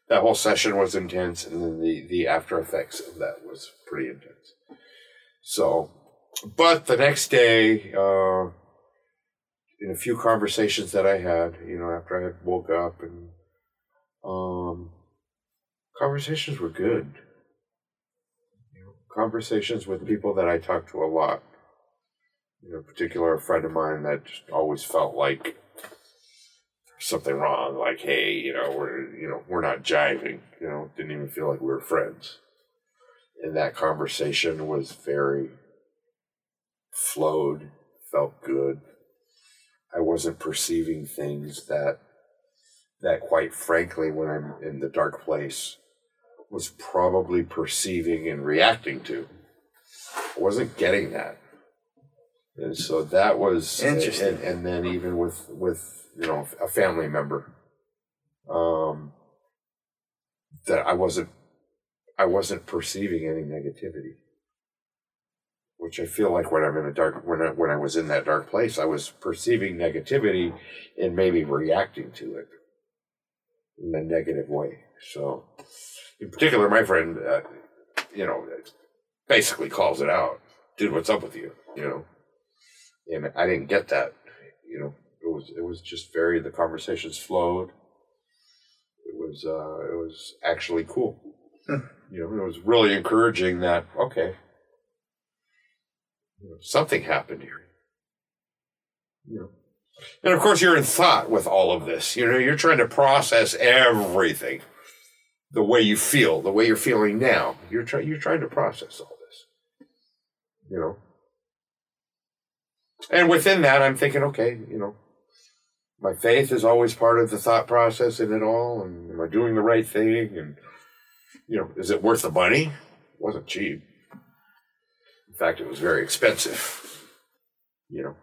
that whole session was intense, and then the the after effects of that was pretty intense. So, but the next day, uh, in a few conversations that I had, you know, after I had woke up, and um, conversations were good. You know, conversations with people that I talked to a lot you know, particular a friend of mine that always felt like something wrong. Like, hey, you know, we're you know we're not jiving. You know, didn't even feel like we were friends. And that conversation was very flowed, felt good. I wasn't perceiving things that that quite frankly when I'm in the dark place was probably perceiving and reacting to. I wasn't getting that. And so that was Interesting. And, and then even with with you know a family member, um, that I wasn't I wasn't perceiving any negativity, which I feel like when I'm in a dark when I, when I was in that dark place, I was perceiving negativity and maybe reacting to it in a negative way. So, in particular, my friend, uh, you know, basically calls it out, dude. What's up with you? You know and I didn't get that. You know, it was it was just very the conversations flowed. It was uh, it was actually cool. (laughs) you know, it was really encouraging that okay, you know, something happened here. You know, and of course you're in thought with all of this. You know, you're trying to process everything, the way you feel, the way you're feeling now. You're trying you're trying to process all this. You know. And within that, I'm thinking, okay, you know, my faith is always part of the thought process in it all. And am I doing the right thing? And, you know, is it worth the money? It wasn't cheap. In fact, it was very expensive, you know.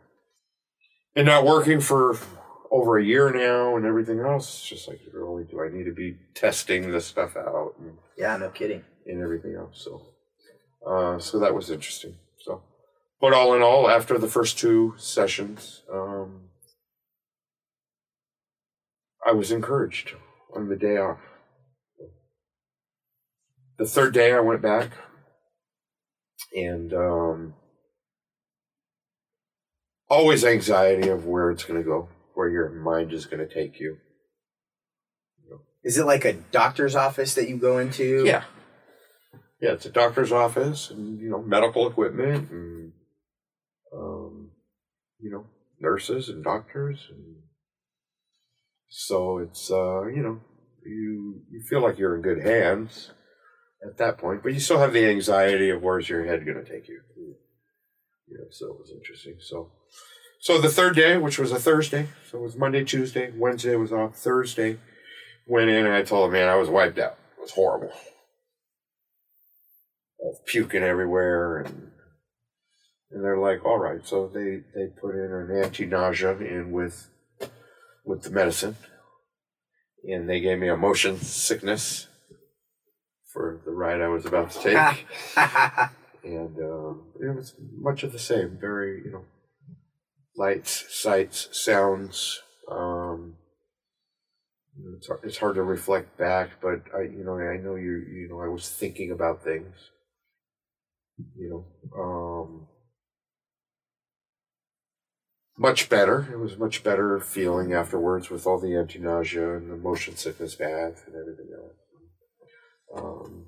And not working for over a year now and everything else, it's just like, really, do I need to be testing this stuff out and, Yeah, no kidding. and everything else? So, uh, so that was interesting. So, but all in all, after the first two sessions, um, I was encouraged on the day off. The third day, I went back, and um, always anxiety of where it's going to go, where your mind is going to take you. Is it like a doctor's office that you go into? Yeah. Yeah, it's a doctor's office and, you know, medical equipment and, um, you know, nurses and doctors. And so it's, uh, you know, you, you feel like you're in good hands at that point. But you still have the anxiety of where's your head going to take you. Yeah, so it was interesting. So, so the third day, which was a Thursday, so it was Monday, Tuesday, Wednesday was off. Thursday, went in and I told him, man, I was wiped out. It was horrible. Was puking everywhere and and they're like, all right. So they they put in an anti nausea in with with the medicine, and they gave me a motion sickness for the ride I was about to take, (laughs) and um, it was much of the same. Very you know, lights, sights, sounds. Um, it's hard, it's hard to reflect back, but I you know I know you you know I was thinking about things. You know, um, much better. It was much better feeling afterwards with all the anti nausea and the motion sickness bath and everything else. Um,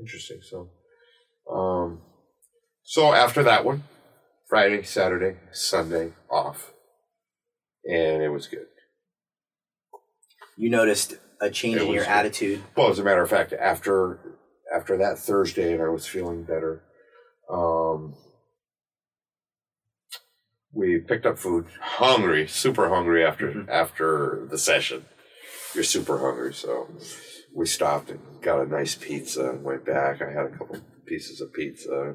interesting. So, um, so after that one, Friday, Saturday, Sunday off, and it was good. You noticed a change It in your was- attitude. Well, as a matter of fact, after after that Thursday, and I was feeling better. Um, we picked up food, hungry, super hungry after Mhm. after the session. You're super hungry, so we stopped and got a nice pizza and went back. I had a couple pieces of pizza,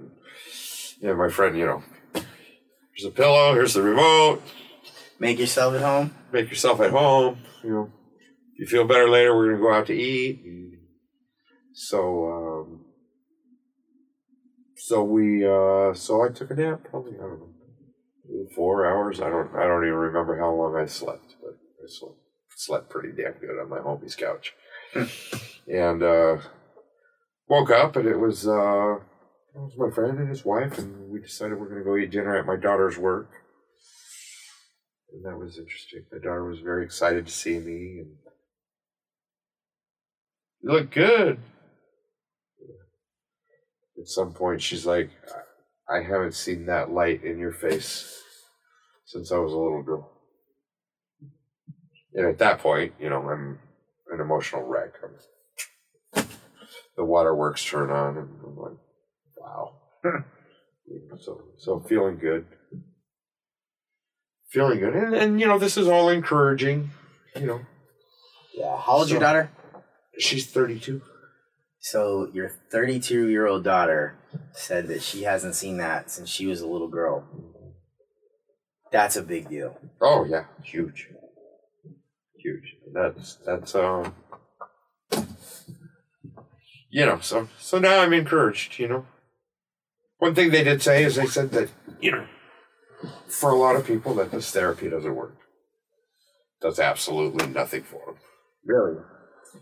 and my friend, you know, here's a pillow, here's the remote. Make yourself at home. Make yourself at home. You know, if you feel better later, we're gonna go out to eat. And so, um, so we, uh, so I took a nap. Probably I don't know, four hours. I don't, I don't even remember how long I slept, but I slept, slept pretty damn good on my homie's couch. And uh, woke up, and it was, uh, it was my friend and his wife, and we decided we're gonna go eat dinner at my daughter's work and that was interesting. My daughter was very excited to see me, and you look good. At some point, she's like, "I I haven't seen that light in your face since I was a little girl." And at that point, you know, I'm an emotional wreck. I'm, the waterworks turn on, and I'm like, "Wow." Hmm. So, so feeling good feeling good. And, and you know, this is all encouraging. You know, Yeah. How old's your daughter? she's 32. So your 32 year old daughter said that she hasn't seen that since she was a little girl. Mm-hmm. That's a big deal. Oh yeah, huge. That's that's um, you know. So so now I'm encouraged. You know, one thing they did say is they said that you know, for a lot of people that this therapy doesn't work. Does absolutely nothing for them. Really?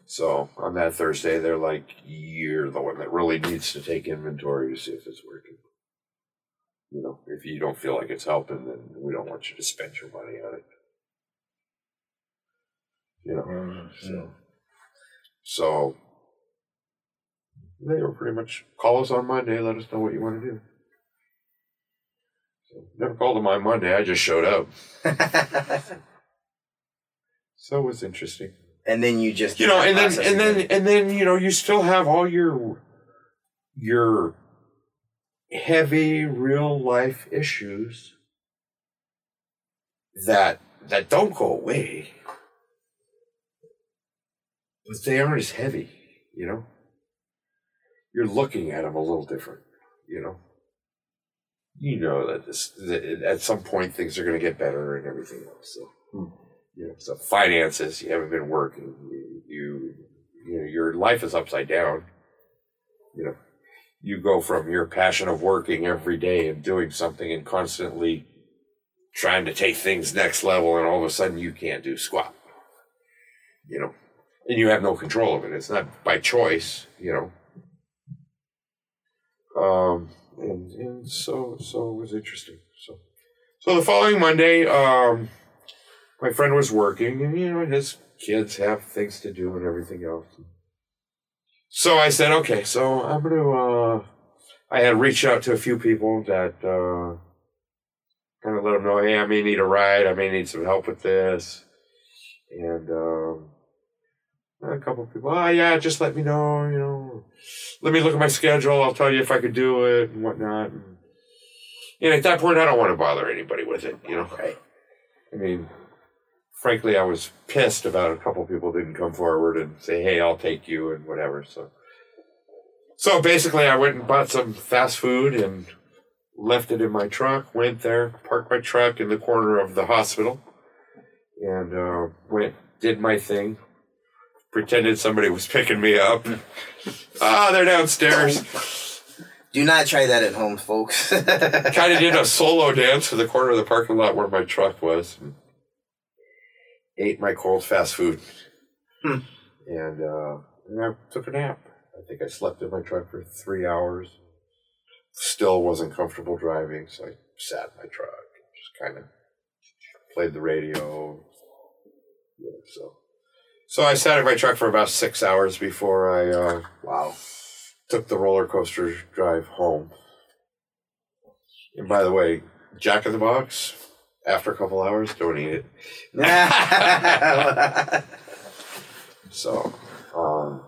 So on that Thursday, they're like, "You're the one that really needs to take inventory to see if it's working." You know, if you don't feel like it's helping, then we don't want you to spend your money on it. You know, mm-hmm. so so they were pretty much call us on Monday, let us know what you want to do. So never called them on Monday. I just showed up, (laughs) so it was interesting. And then you just you know, and then and then and then you know, you still have all your your heavy real life issues that that don't go away, but they aren't as heavy. You know, you're looking at them a little different. You know, you know that this that at some point things are going to get better and everything else. So hmm. you know, so finances, you haven't been working, you, you, you know, your life is upside down. You know, you go from your passion of working every day and doing something and constantly trying to take things next level, and all of a sudden you can't do squat. You know, and you have no control of it. It's not by choice. You know. Um, and, and so so it was interesting. So so the following Monday, um, my friend was working, and you know his kids have things to do and everything else. So I said, okay, so I'm gonna. Uh, I had reached out to a few people that uh, kind of let them know, hey, I may need a ride, I may need some help with this, and um, a couple of people, oh yeah, just let me know, you know, let me look at my schedule. I'll tell you if I could do it and whatnot. And, and at that point, I don't want to bother anybody with it. You know. Right. I mean, frankly, I was pissed about a couple people didn't come forward and say, "Hey, I'll take you" and whatever. So, so basically, I went and bought some fast food and left it in my truck. Went there, parked my truck in the corner of the hospital, and uh, went did my thing. Pretended somebody was picking me up. Ah, they're downstairs. Do not try that at home, folks. (laughs) kind of did a solo dance in the corner of the parking lot where my truck was. Ate my cold fast food. Hmm. And, uh, and I took a nap. I think I slept in my truck for three hours. Still wasn't comfortable driving, so I sat in my truck and just kind of played the radio. Yeah, so, so I sat in my truck for about six hours before I uh, wow. took the roller coaster drive home. And by the way, Jack in the Box, after a couple hours, don't eat it. (laughs) so, um,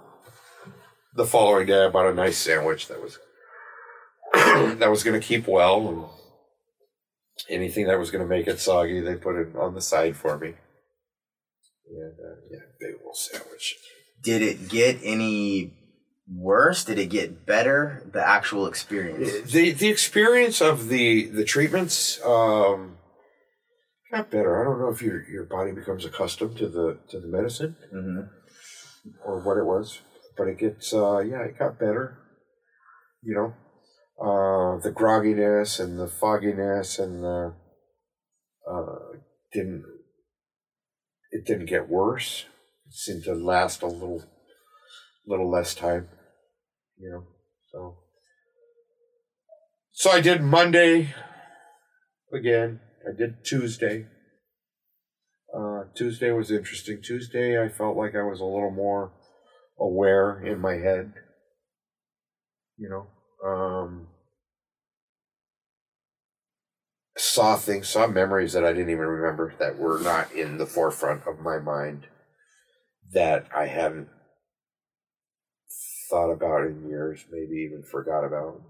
the following day, I bought a nice sandwich that was (clears throat) that was going to keep well, anything that was going to make it soggy, they put it on the side for me. And uh, yeah, big old sandwich. Did it get any worse? Did it get better? The actual experience. the the experience of the the treatments um got better. I don't know if your your body becomes accustomed to the to the medicine hmm or what it was, but it gets uh yeah, it got better. You know, uh the grogginess and the fogginess and the uh didn't it didn't get worse. It seemed to last a little little less time. You know, so so I did Monday again. I did Tuesday. Uh, Tuesday was interesting. Tuesday, I felt like I was a little more aware in my head. You know, um, saw things, saw memories that I didn't even remember that were not in the forefront of my mind that I hadn't thought about in years, maybe even forgot about.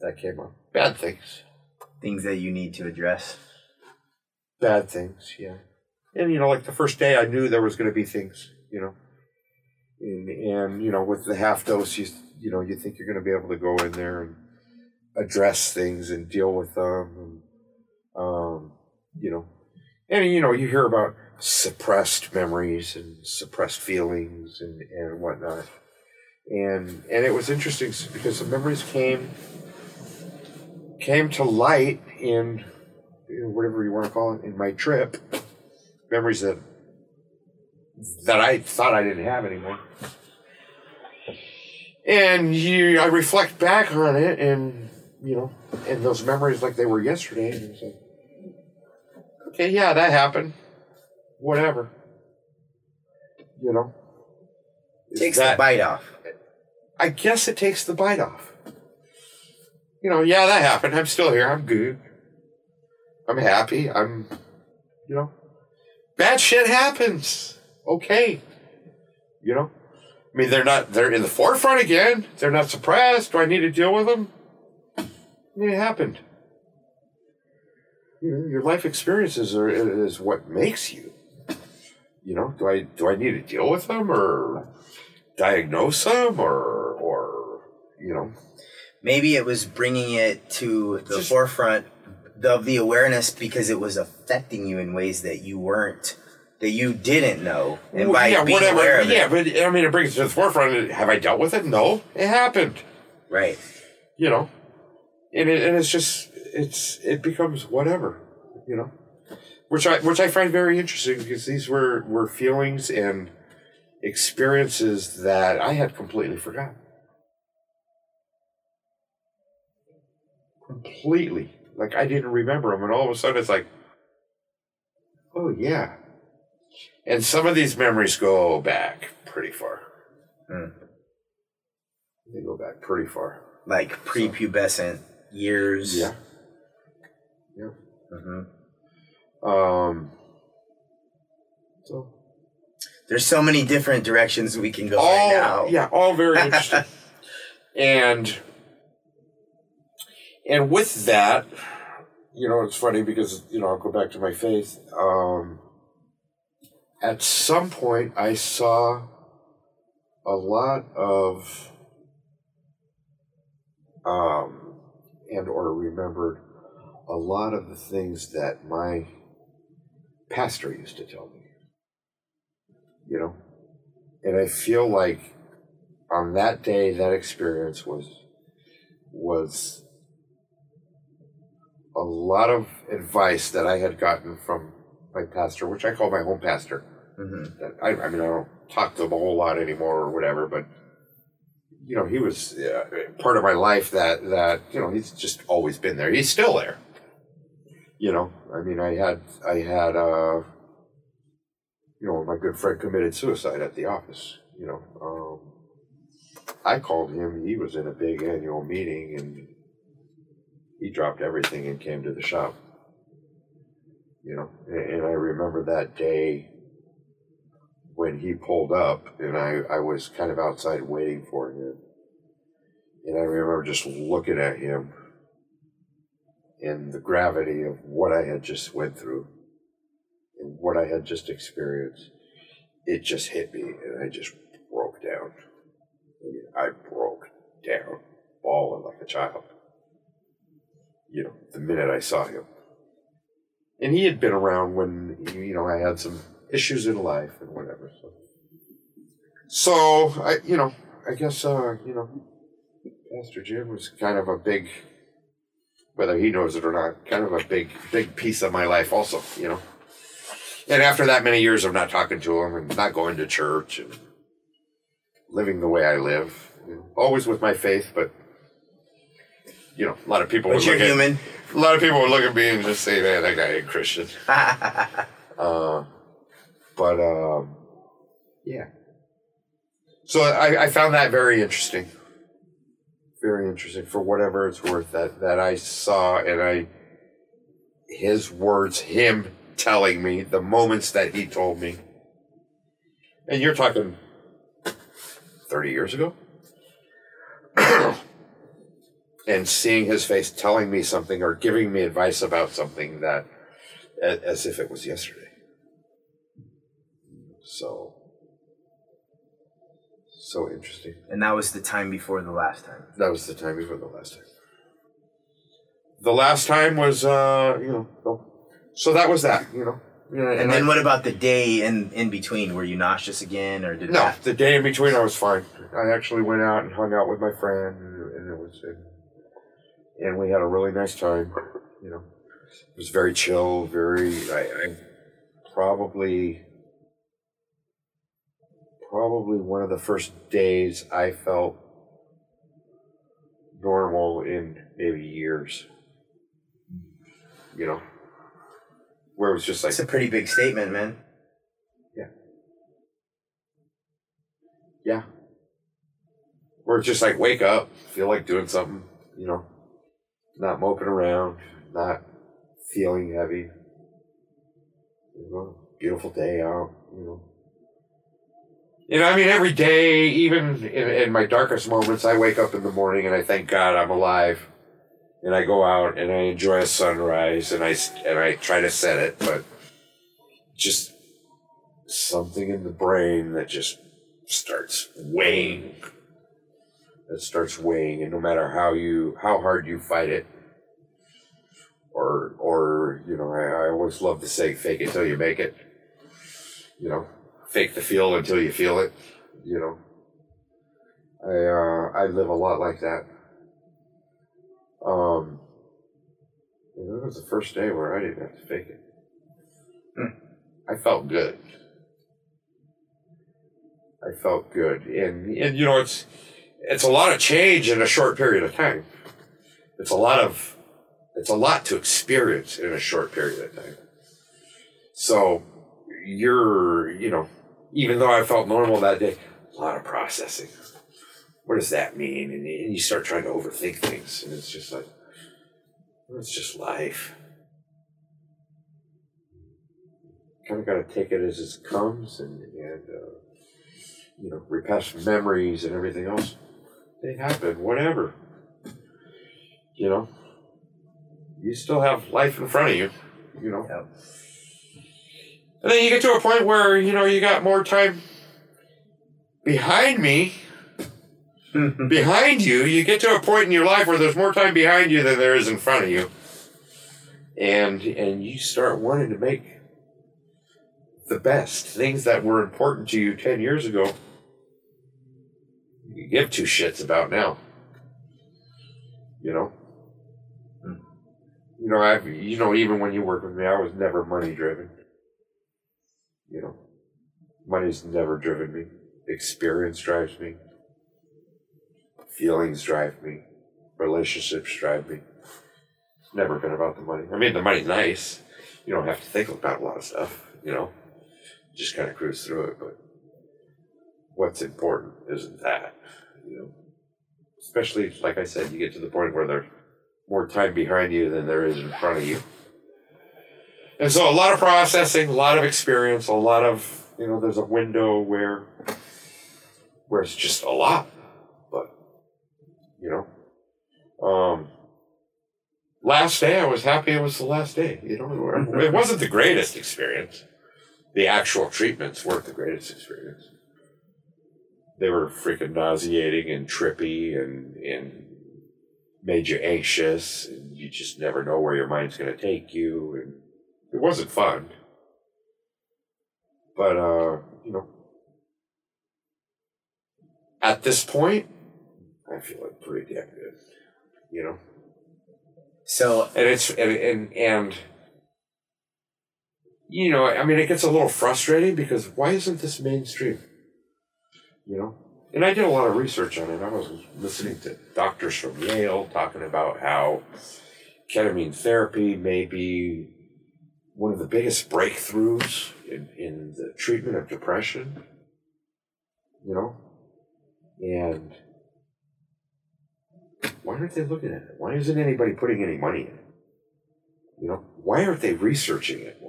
That came up. Bad things. Things that you need to address. Bad things, yeah. And you know, like the first day, I knew there was going to be things, you know. And, and you know, with the half dose, you you know, you think you're going to be able to go in there and address things and deal with them, and um, you know, and you know, you hear about suppressed memories and suppressed feelings and and whatnot, and and it was interesting because the memories came came to light in, in whatever you want to call it in my trip memories that that I thought I didn't have anymore. And you, I reflect back on it, and you know, and those memories like they were yesterday, and like, okay, yeah, that happened. Whatever. You know. Takes that- the bite off. I guess it takes the bite off. You know, yeah, that happened. I'm still here. I'm good. I'm happy. I'm, you know, bad shit happens. Okay. You know, I mean, they're not, they're in the forefront again. They're not suppressed. Do I need to deal with them? It happened. You know, your life experiences are is what makes you. You know, do I do I need to deal with them or diagnose them or or you know Maybe it was bringing it to the Just- forefront of the awareness because it was affecting you in ways that you weren't, that you didn't know. And by yeah, being whatever. aware of yeah, it, but I mean, it brings it to the forefront. Have I dealt with it? No, it happened. right? You know, and it, and it's just it's it becomes whatever. You know, which I which I find very interesting because these were were feelings and experiences that I had completely forgotten. Completely, like I didn't remember them, and all of a sudden it's like, oh yeah. And some of these memories go back pretty far. Hmm. They go back pretty far. Like prepubescent years. Yeah. Yeah. Mm-hmm. Um. So There's so many different directions we can go all right now. yeah, all very interesting. (laughs) and and with that, you know, it's funny because you know I'll go back to my faith. Um, at some point, I saw a lot of um, and or remembered a lot of the things that my pastor used to tell me. You know, and I feel like on that day, that experience was was a lot of advice that I had gotten from my pastor, which I call my home pastor. Mhm. That I, I mean, I don't talk to him a whole lot anymore or whatever, but you know, he was uh, part of my life. That that you know, he's just always been there. He's still there. You know, I mean, I had I had uh, you know, my good friend committed suicide at the office. You know, um, I called him. He was in a big annual meeting, and he dropped everything and came to the shop. You know, and, and I remember that day when he pulled up, and I, I was kind of outside waiting for him. And I remember just looking at him and the gravity of what I had just went through and what I had just experienced. It just hit me, and I just broke down. I, mean, I broke down, bawling like a child. You know, the minute I saw him. And he had been around when, you know, I had some issues in life and whatever. So, so I, you know, I guess, uh, you know, Pastor Jim was kind of a big, whether he knows it or not, kind of a big, big piece of my life also, you know. And after that many years of not talking to him and not going to church and living the way I live, you know, always with my faith, but you know, a lot of people But would you're look at- human. a lot of people would look at me and just say, "Man, that guy ain't Christian." Uh, (laughs) but um, yeah. So I, I found that very interesting. Very interesting for whatever it's worth that that I saw and I his words, him telling me the moments that he told me. And you're talking 30 years ago? (clears throat) and seeing his face telling me something or giving me advice about something that as if it was yesterday. So so interesting. and that was the time before the last time. That was the time before the last time. The last time was uh, you know, so that was that, you know. Yeah, And, then I- what about the day in in between? Were you nauseous again, or did No, that? the day in between I was fine. I actually went out and hung out with my friend, and, and it was, and, and we had a really nice time. You know, it was very chill. Very, I, I probably, probably one of the first days I felt normal in maybe years. You know, where it was just like It's a pretty big statement, man. Yeah. yeah. Where it's just like wake up, feel like doing something, you know, not moping around, not feeling heavy. You know, beautiful day out, you know. You know, I mean, every day, even in, in my darkest moments, I wake up in the morning and I thank God I'm alive. And I go out and I enjoy a sunrise and I, and I try to set it, but just something in the brain that just starts weighing. That starts weighing, and no matter how you how hard you fight it, or or you know, I, I always love to say, "Fake it till you make it." You know, fake the feel until you feel it. You know, I uh, I live a lot like that. Um, and that was the first day where I didn't have to fake it. I felt good. I felt good, and and you know it's it's a lot of change in a short period of time. It's a lot of it's a lot to experience in a short period of time. So you're you know even though I felt normal that day, a lot of processing. What does that mean? And, and you start trying to overthink things, and it's just like it's just life. kind of got to take it as it comes and and uh, you know repress memories and everything else. They happen, whatever. You know, you still have life in front of you. You know, Yep. And then you get to a point where you know you got more time behind me (laughs) behind you, you get to a point in your life where there's more time behind you than there is in front of you. And and you start wanting to make the best things that were important to you 10 years ago. You give two shits about now. You know? Hmm. You know, I've you know, even when you work with me, I was never money driven. You know. Money's never driven me. Experience drives me. Feelings drive me. Relationships drive me. It's never been about the money. I mean, the money's nice. You don't have to think about a lot of stuff, you know. Just kind of cruise through it, but what's important isn't that, you know. Especially, like I said, you get to the point where there's more time behind you than there is in front of you. And so, a lot of processing, a lot of experience, a lot of, you know, there's a window where where it's just a lot. But, you know, um, last day I was happy it was the last day. You know, it wasn't the greatest experience. The actual treatments weren't the greatest experience. They were freaking nauseating and trippy and, and made you anxious, and you just never know where your mind's going to take you. And it wasn't fun. But, uh, you know, at this point, I feel like pretty damn good. You know? So and it's and and, and you know i mean it gets a little frustrating because why isn't this mainstream you know and i did a lot of research on it i was listening to doctors from yale talking about how ketamine therapy may be one of the biggest breakthroughs in, in the treatment of depression you know and why aren't they looking at it? Why isn't anybody putting any money in it? You know, why aren't they researching it?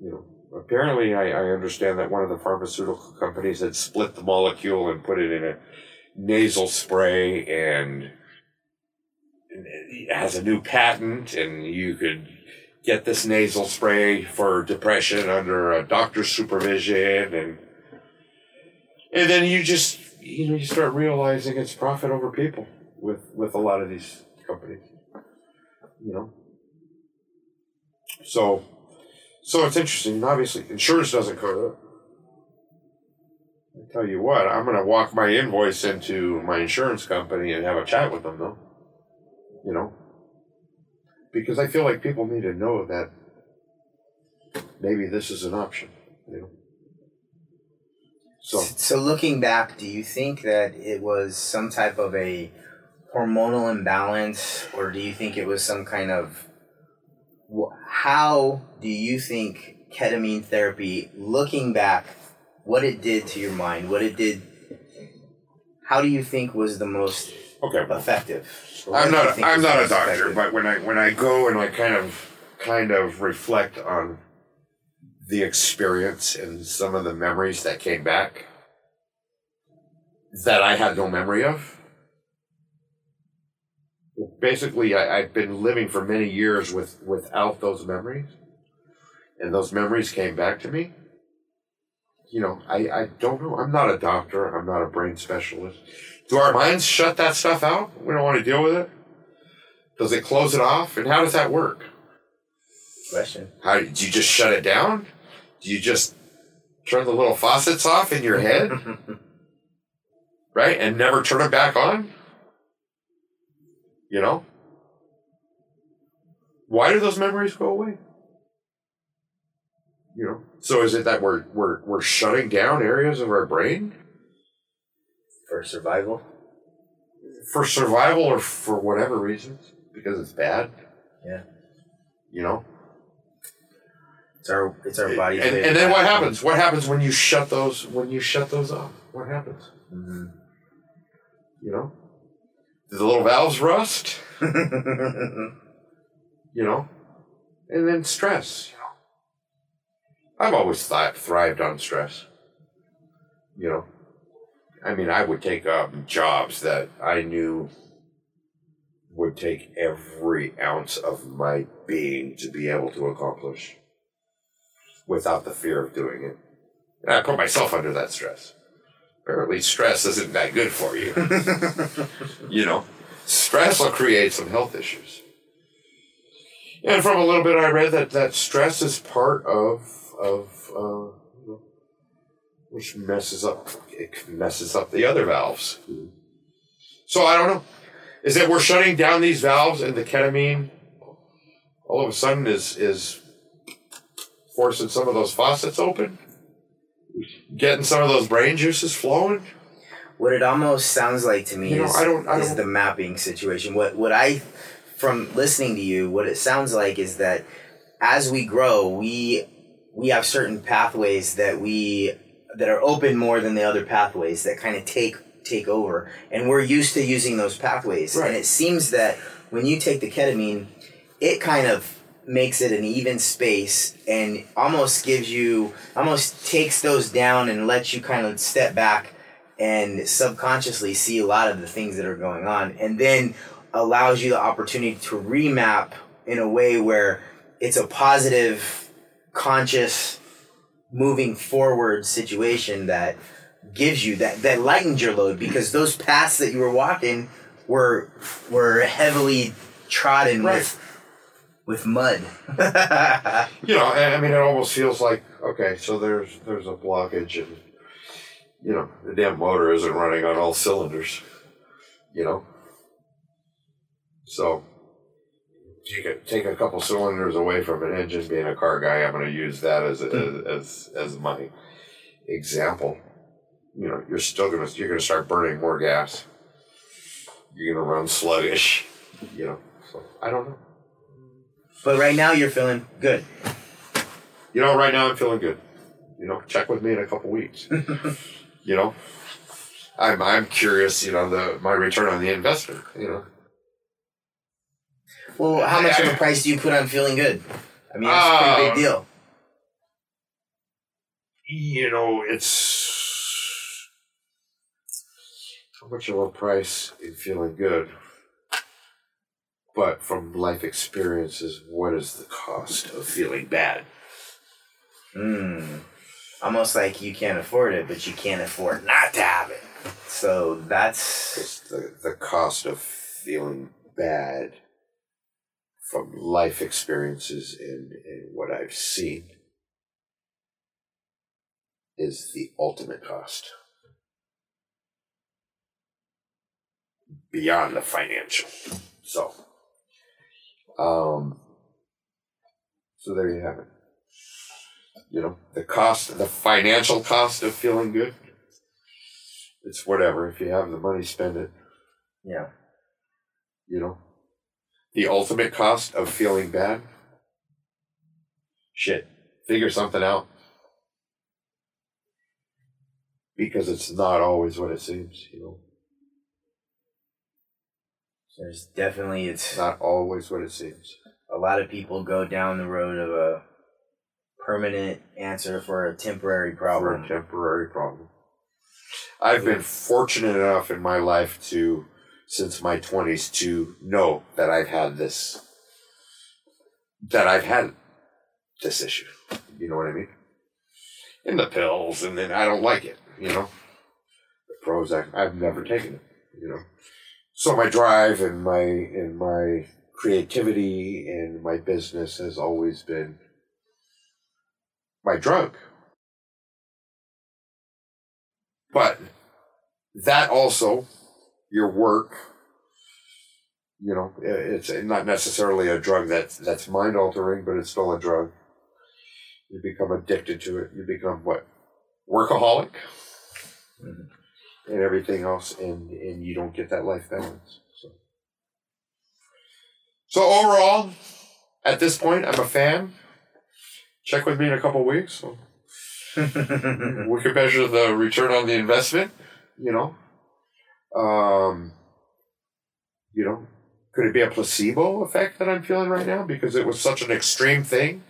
You know, apparently I, I understand that one of the pharmaceutical companies had split the molecule and put it in a nasal spray and, has a new patent and you could get this nasal spray for depression under a doctor's supervision and and then you just you know you start realizing it's profit over people with with a lot of these companies you know? So so it's interesting. Obviously insurance doesn't cover it. I tell you what i'm going to walk my invoice into my insurance company and have a chat with them though you know? Because i feel like people need to know that maybe this is an option you know? So So looking back, do you think that it was some type of a hormonal imbalance, or do you think it was some kind of how do you think ketamine therapy, looking back, what it did to your mind, what it did, how do you think was the most okay effective? I'm not. I'm not a doctor, effective? but when I when I go and I kind of kind of reflect on the experience and some of the memories that came back that I had no memory of. Basically, I, I've been living for many years with without those memories, and those memories came back to me. You know, I, I don't know. I'm not a doctor. I'm not a brain specialist. Do our minds shut that stuff out? We don't want to deal with it. Does it close it off? And how does that work? question. How do you just shut it down? Do you just turn the little faucets off in your head, (laughs) right, and never turn it back on? You know? Why do those memories go away? You know. So is it that we're we're we're shutting down areas of our brain For survival. for survival or for whatever reasons because it's bad? Yeah. You know. It's our it's our body and, and then what happens? What happens when you shut those when you shut those off? What happens? Mhm. You know? Do the little valves rust? (laughs) You know? And then stress. I've always thought thrived on stress. You know, I mean, I would take up jobs that I knew would take every ounce of my being to be able to accomplish without the fear of doing it. And I put myself under that stress. Apparently, stress isn't that good for you. (laughs) you know, stress will create some health issues. And from a little bit I read that, that stress is part of of uh, which messes up it messes up the other valves. So I don't know. Is that we're shutting down these valves and the ketamine all of a sudden is is forcing some of those faucets open? Getting some of those brain juices flowing? What it almost sounds like to me You know, is, I don't- I is don't- the mapping situation. What what I from listening to you, what it sounds like is that as we grow, we we have certain pathways that we that are open more than the other pathways that kind of take take over, and we're used to using those pathways. Right. And it seems that when you take the ketamine, it kind of makes it an even space and almost gives you almost takes those down and lets you kind of step back and subconsciously see a lot of the things that are going on and then allows you the opportunity to remap in a way where it's a positive conscious moving forward situation that gives you that that lightens your load because those paths that you were walking were were heavily trodden Right. with with mud (laughs) You know, I I mean, it almost feels like okay, so there's there's a blockage, and you know, the damn motor isn't running on all cylinders. You know, so you could take a couple cylinders away from an engine. Being a car guy, I'm going to use that as hmm. as as, as my example. You know, you're still gonna you're gonna start burning more gas. You're gonna run sluggish. You know, so I don't know. but right now you're feeling good you know, right now I'm feeling good. You know, check with me in a couple weeks. (laughs) you know, I'm I'm curious. You know, the my return on the investment. You know, well how much of a price do you put on feeling good i mean that's a pretty big deal you know, it's how much of a price in feeling good. But from life experiences, what is the cost of feeling bad? Hmm. Almost like you can't afford it, but you can't afford not to have it. So that's It's the, the cost of feeling bad from life experiences and, and what I've seen is the ultimate cost. Beyond the financial. So um so there you have it. You know, the cost the financial cost of feeling good. It's whatever. If you have the money, spend it. yeah. You know, the ultimate cost of feeling bad. Shit, figure something out. Because it's not always what it seems, you know. There's definitely It's not always what it seems. a lot of people go down the road of a permanent answer for a temporary For problem. a temporary problem. I've been fortunate enough in my life to, since my 20s, to know that I've had this, that I've had this issue. You know what I mean? In the pills, and then I don't like it, you know? The Prozac, I've never taken it, you know? So my drive and my, and my creativity and my business has always been my drug. But that also, your work, you know, it's not necessarily a drug that's that's mind altering, but it's still a drug. You become addicted to it. You become what workaholic, Mhm. and everything else, and and you don't get that life balance. So, so overall, at this point, I'm a fan. Check with me in a couple weeks. So (laughs) we can measure the return on the investment, you know. Um, you know, could it be a placebo effect that I'm feeling right now because it was such an extreme thing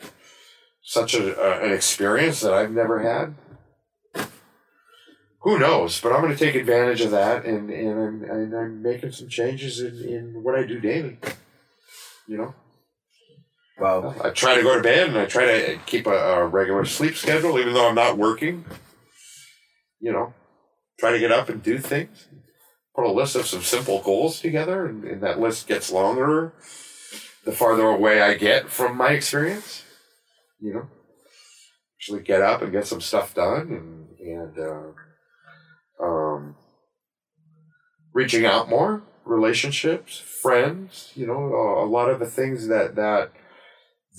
such a, an experience that I've never had. Who knows? But I'm going to take advantage of that, and, and I'm and I'm making some changes in, in what I do daily. You know, Well, I try to go to bed and I try to keep a, a regular sleep schedule, even though I'm not working. You know, try to get up and do things. Put a list of some simple goals together, and, and that list gets longer the farther away I get from my experience. You know, actually get up and get some stuff done, and and uh, um, reaching out more, relationships, friends. You know, a, a lot of the things that that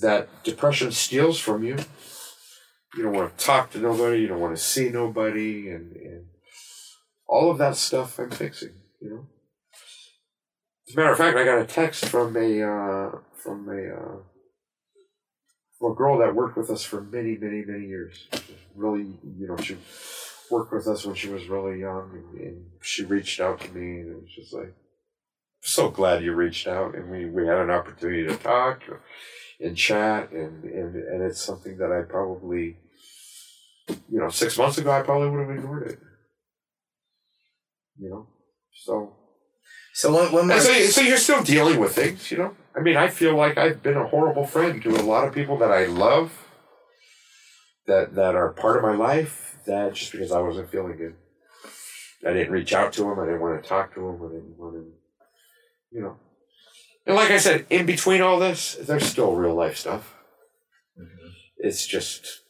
that depression steals from you. You don't want to talk to nobody. You don't want to see nobody, and and all of that stuff I'm fixing. You know. As a matter of fact, I got a text from a uh, from a uh, from a girl that worked with us for many, many, many years. Really, you know, she worked with us when she was really young, and, and she reached out to me, and it was just like, so glad you reached out, and we, we had an opportunity to talk and chat, and, and, and it's something that I probably, you know, six months ago, I probably would have ignored it. You know, so so one more. so, so you're still dealing with things, you know. I mean, I feel like I've been a horrible friend to a lot of people that I love, that that are part of my life. That just because I wasn't feeling good, I didn't reach out to them. I didn't want to talk to them. I didn't want to, you know. And like I said, in between all this, there's still real life stuff. It's just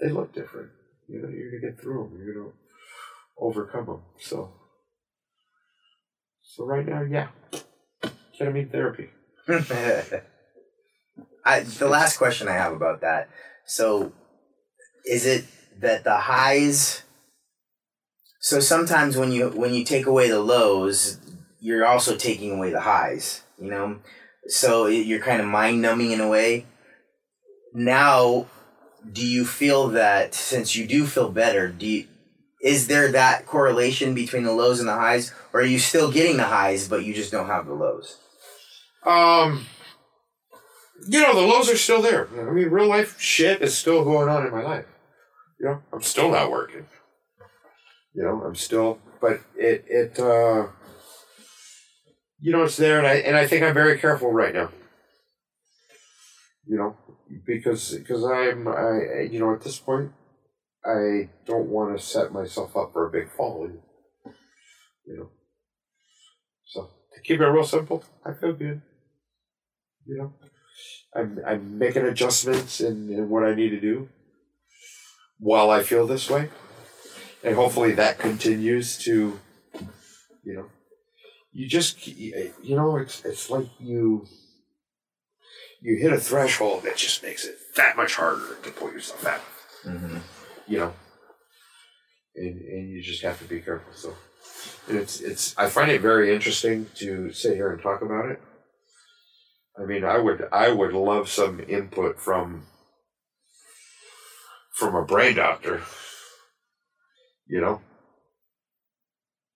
they look different. You know, you're gonna get through them. You're gonna overcome them. So. So right now, yeah, ketamine therapy. (laughs) I, the last question I have about that. So, is it that the highs? So sometimes when you when you take away the lows, you're also taking away the highs. You know, so you're kind of mind numbing in a way. Now, do you feel that since you do feel better, do you, is there that correlation between the lows and the highs, or are you still getting the highs but you just don't have the lows? Um, you know, the lows are still there. I mean, real life shit is still going on in my life. You know, I'm still not working. You know, I'm still, but it it uh, you know, it's there, and I and I think I'm very careful right now. You know, because because I'm I you know at this point, I don't want to set myself up for a big fall. You know, so to keep it real simple, I feel good. You know, I'm I'm making adjustments in, in what I need to do while I feel this way, and hopefully that continues to, you know, you just you know it's it's like you you hit a threshold that just makes it that much harder to pull yourself out. Mm-hmm. You know, and and you just have to be careful. So, and it's it's I find it very interesting to sit here and talk about it. I mean, I would I would love some input from from a brain doctor. You know,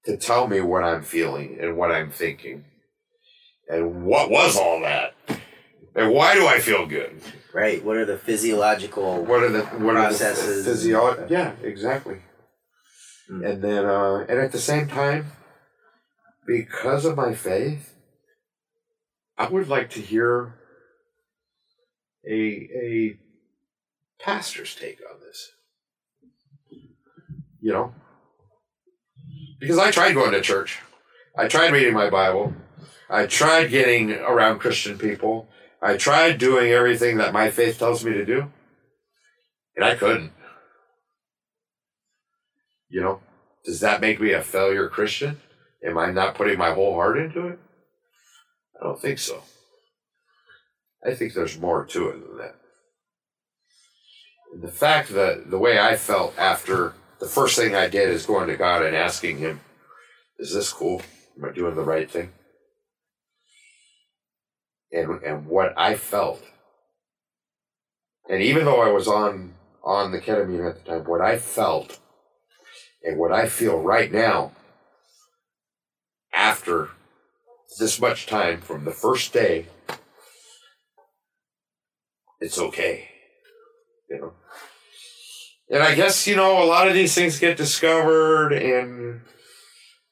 to tell me what I'm feeling and what I'm thinking, and what was all that, and why do I feel good? Right. What are the physiological? What are the what Processes. are the physio- Yeah, exactly. Mm. And then, uh, and at the same time, because of my faith, I would like to hear a a pastor's take on this. You know, because I tried going to church, I tried reading my Bible, I tried getting around Christian people, I tried doing everything that my faith tells me to do, and I couldn't. You know, does that make me a failure Christian? Am I not putting my whole heart into it? I don't think so. I think there's more to it than that. And the fact that the way I felt after the first thing I did is going to God and asking Him, Is this cool? Am I doing the right thing? And, and what I felt, and even though I was on, on the ketamine at the time, what I felt and what I feel right now, after this much time from the first day, it's okay. You know. And I guess you know a lot of these things get discovered, and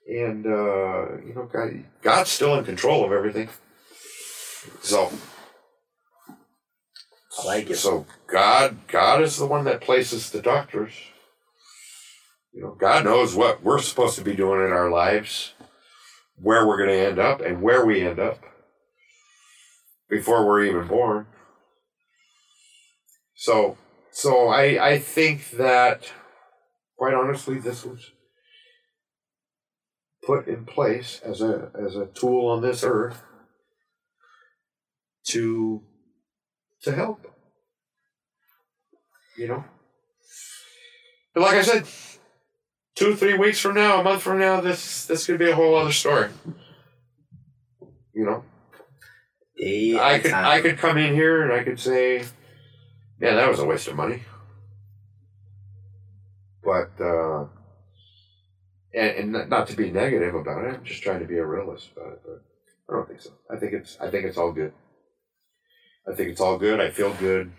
and uh, you know God, God's still in control of everything. So I like it. so God God is the one that places the doctors. You know, God knows what we're supposed to be doing in our lives, where we're going to end up, and where we end up before we're even born. So, so I I think that, quite honestly, this was put in place as a as a tool on this earth to to help. You know? But like I said, two, three weeks from now, a month from now, this this could be a whole other story. You know? Day I could time. I could come in here and I could say, Yeah, that was a waste of money. But uh and, and not- to be negative about it, I'm just trying to be a realist about it, but I don't think so. I think it's I think it's all good. I think it's all good. I feel good.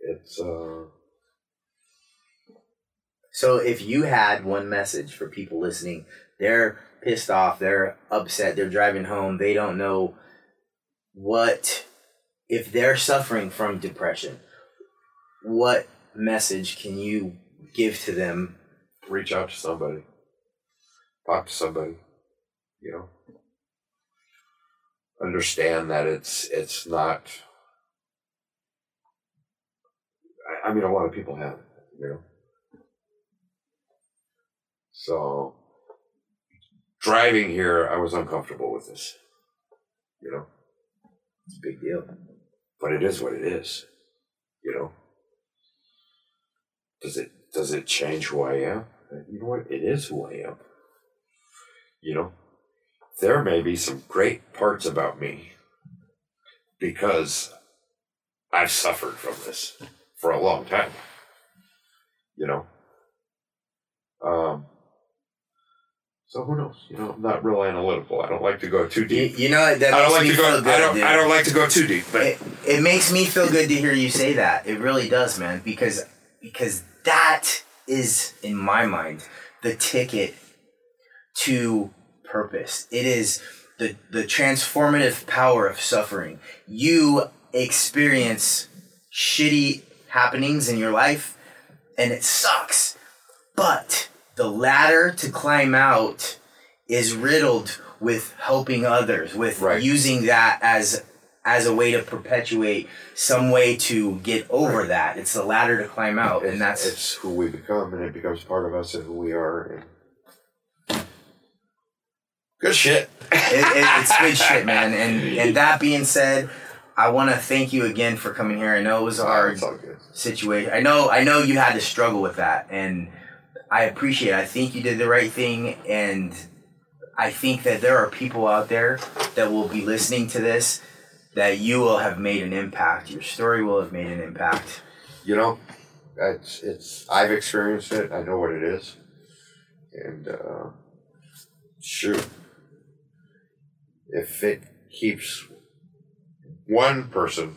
It's uh So if you had one message for people listening, they're pissed off, they're upset, they're driving home, they don't know what if they're suffering from depression, what message can you give to them? reach out to somebody. Talk to somebody. You know. Understand that it's it's not I, mean a lot of people have you know. So driving here I was uncomfortable with this. You know. It's a big deal. But it is what it is. You know. Does it does it change who I am? You know what? It is who I am. You know? There may be some great parts about me because I've suffered from this for a long time. You know? Um so who knows? You know, I'm not real analytical. I don't like to go too deep. you know that I don't like to go good. I don't dude. I don't like to go too deep, but it, it makes me feel good to hear you say that. It really does, man, because because that is in my mind the ticket to purpose. It is the the transformative power of suffering. You experience shitty happenings in your life and it sucks. But the ladder to climb out is riddled with helping others, with Right. using that as as a way to perpetuate some way to get over Right. that. It's the ladder to climb out, it's, and that's it's who we become, and it becomes part of us and who we are. And good shit. it, it, it's good shit, man. And and that being said, I want to thank you again for coming here. I know it was a hard situation. I know I know you had to struggle with that, and I appreciate. it. I think you did the right thing, and I think that there are people out there that will be listening to this that you will have made an impact. Your story will have made an impact. You know, it's it's. I've experienced it. I know what it is, and uh, shoot, if it keeps one person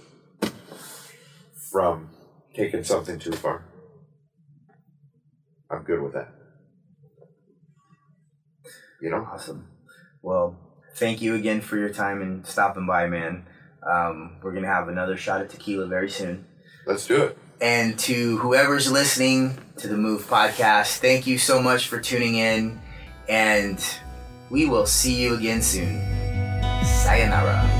from taking something too far, I'm good with that. You know. Awesome. Well, thank you again for your time and stopping by, man. Um, we're gonna have another shot at tequila very soon. Let's do it. And to whoever's listening to the Move podcast, thank you so much for tuning in. And we will see you again soon. Sayonara.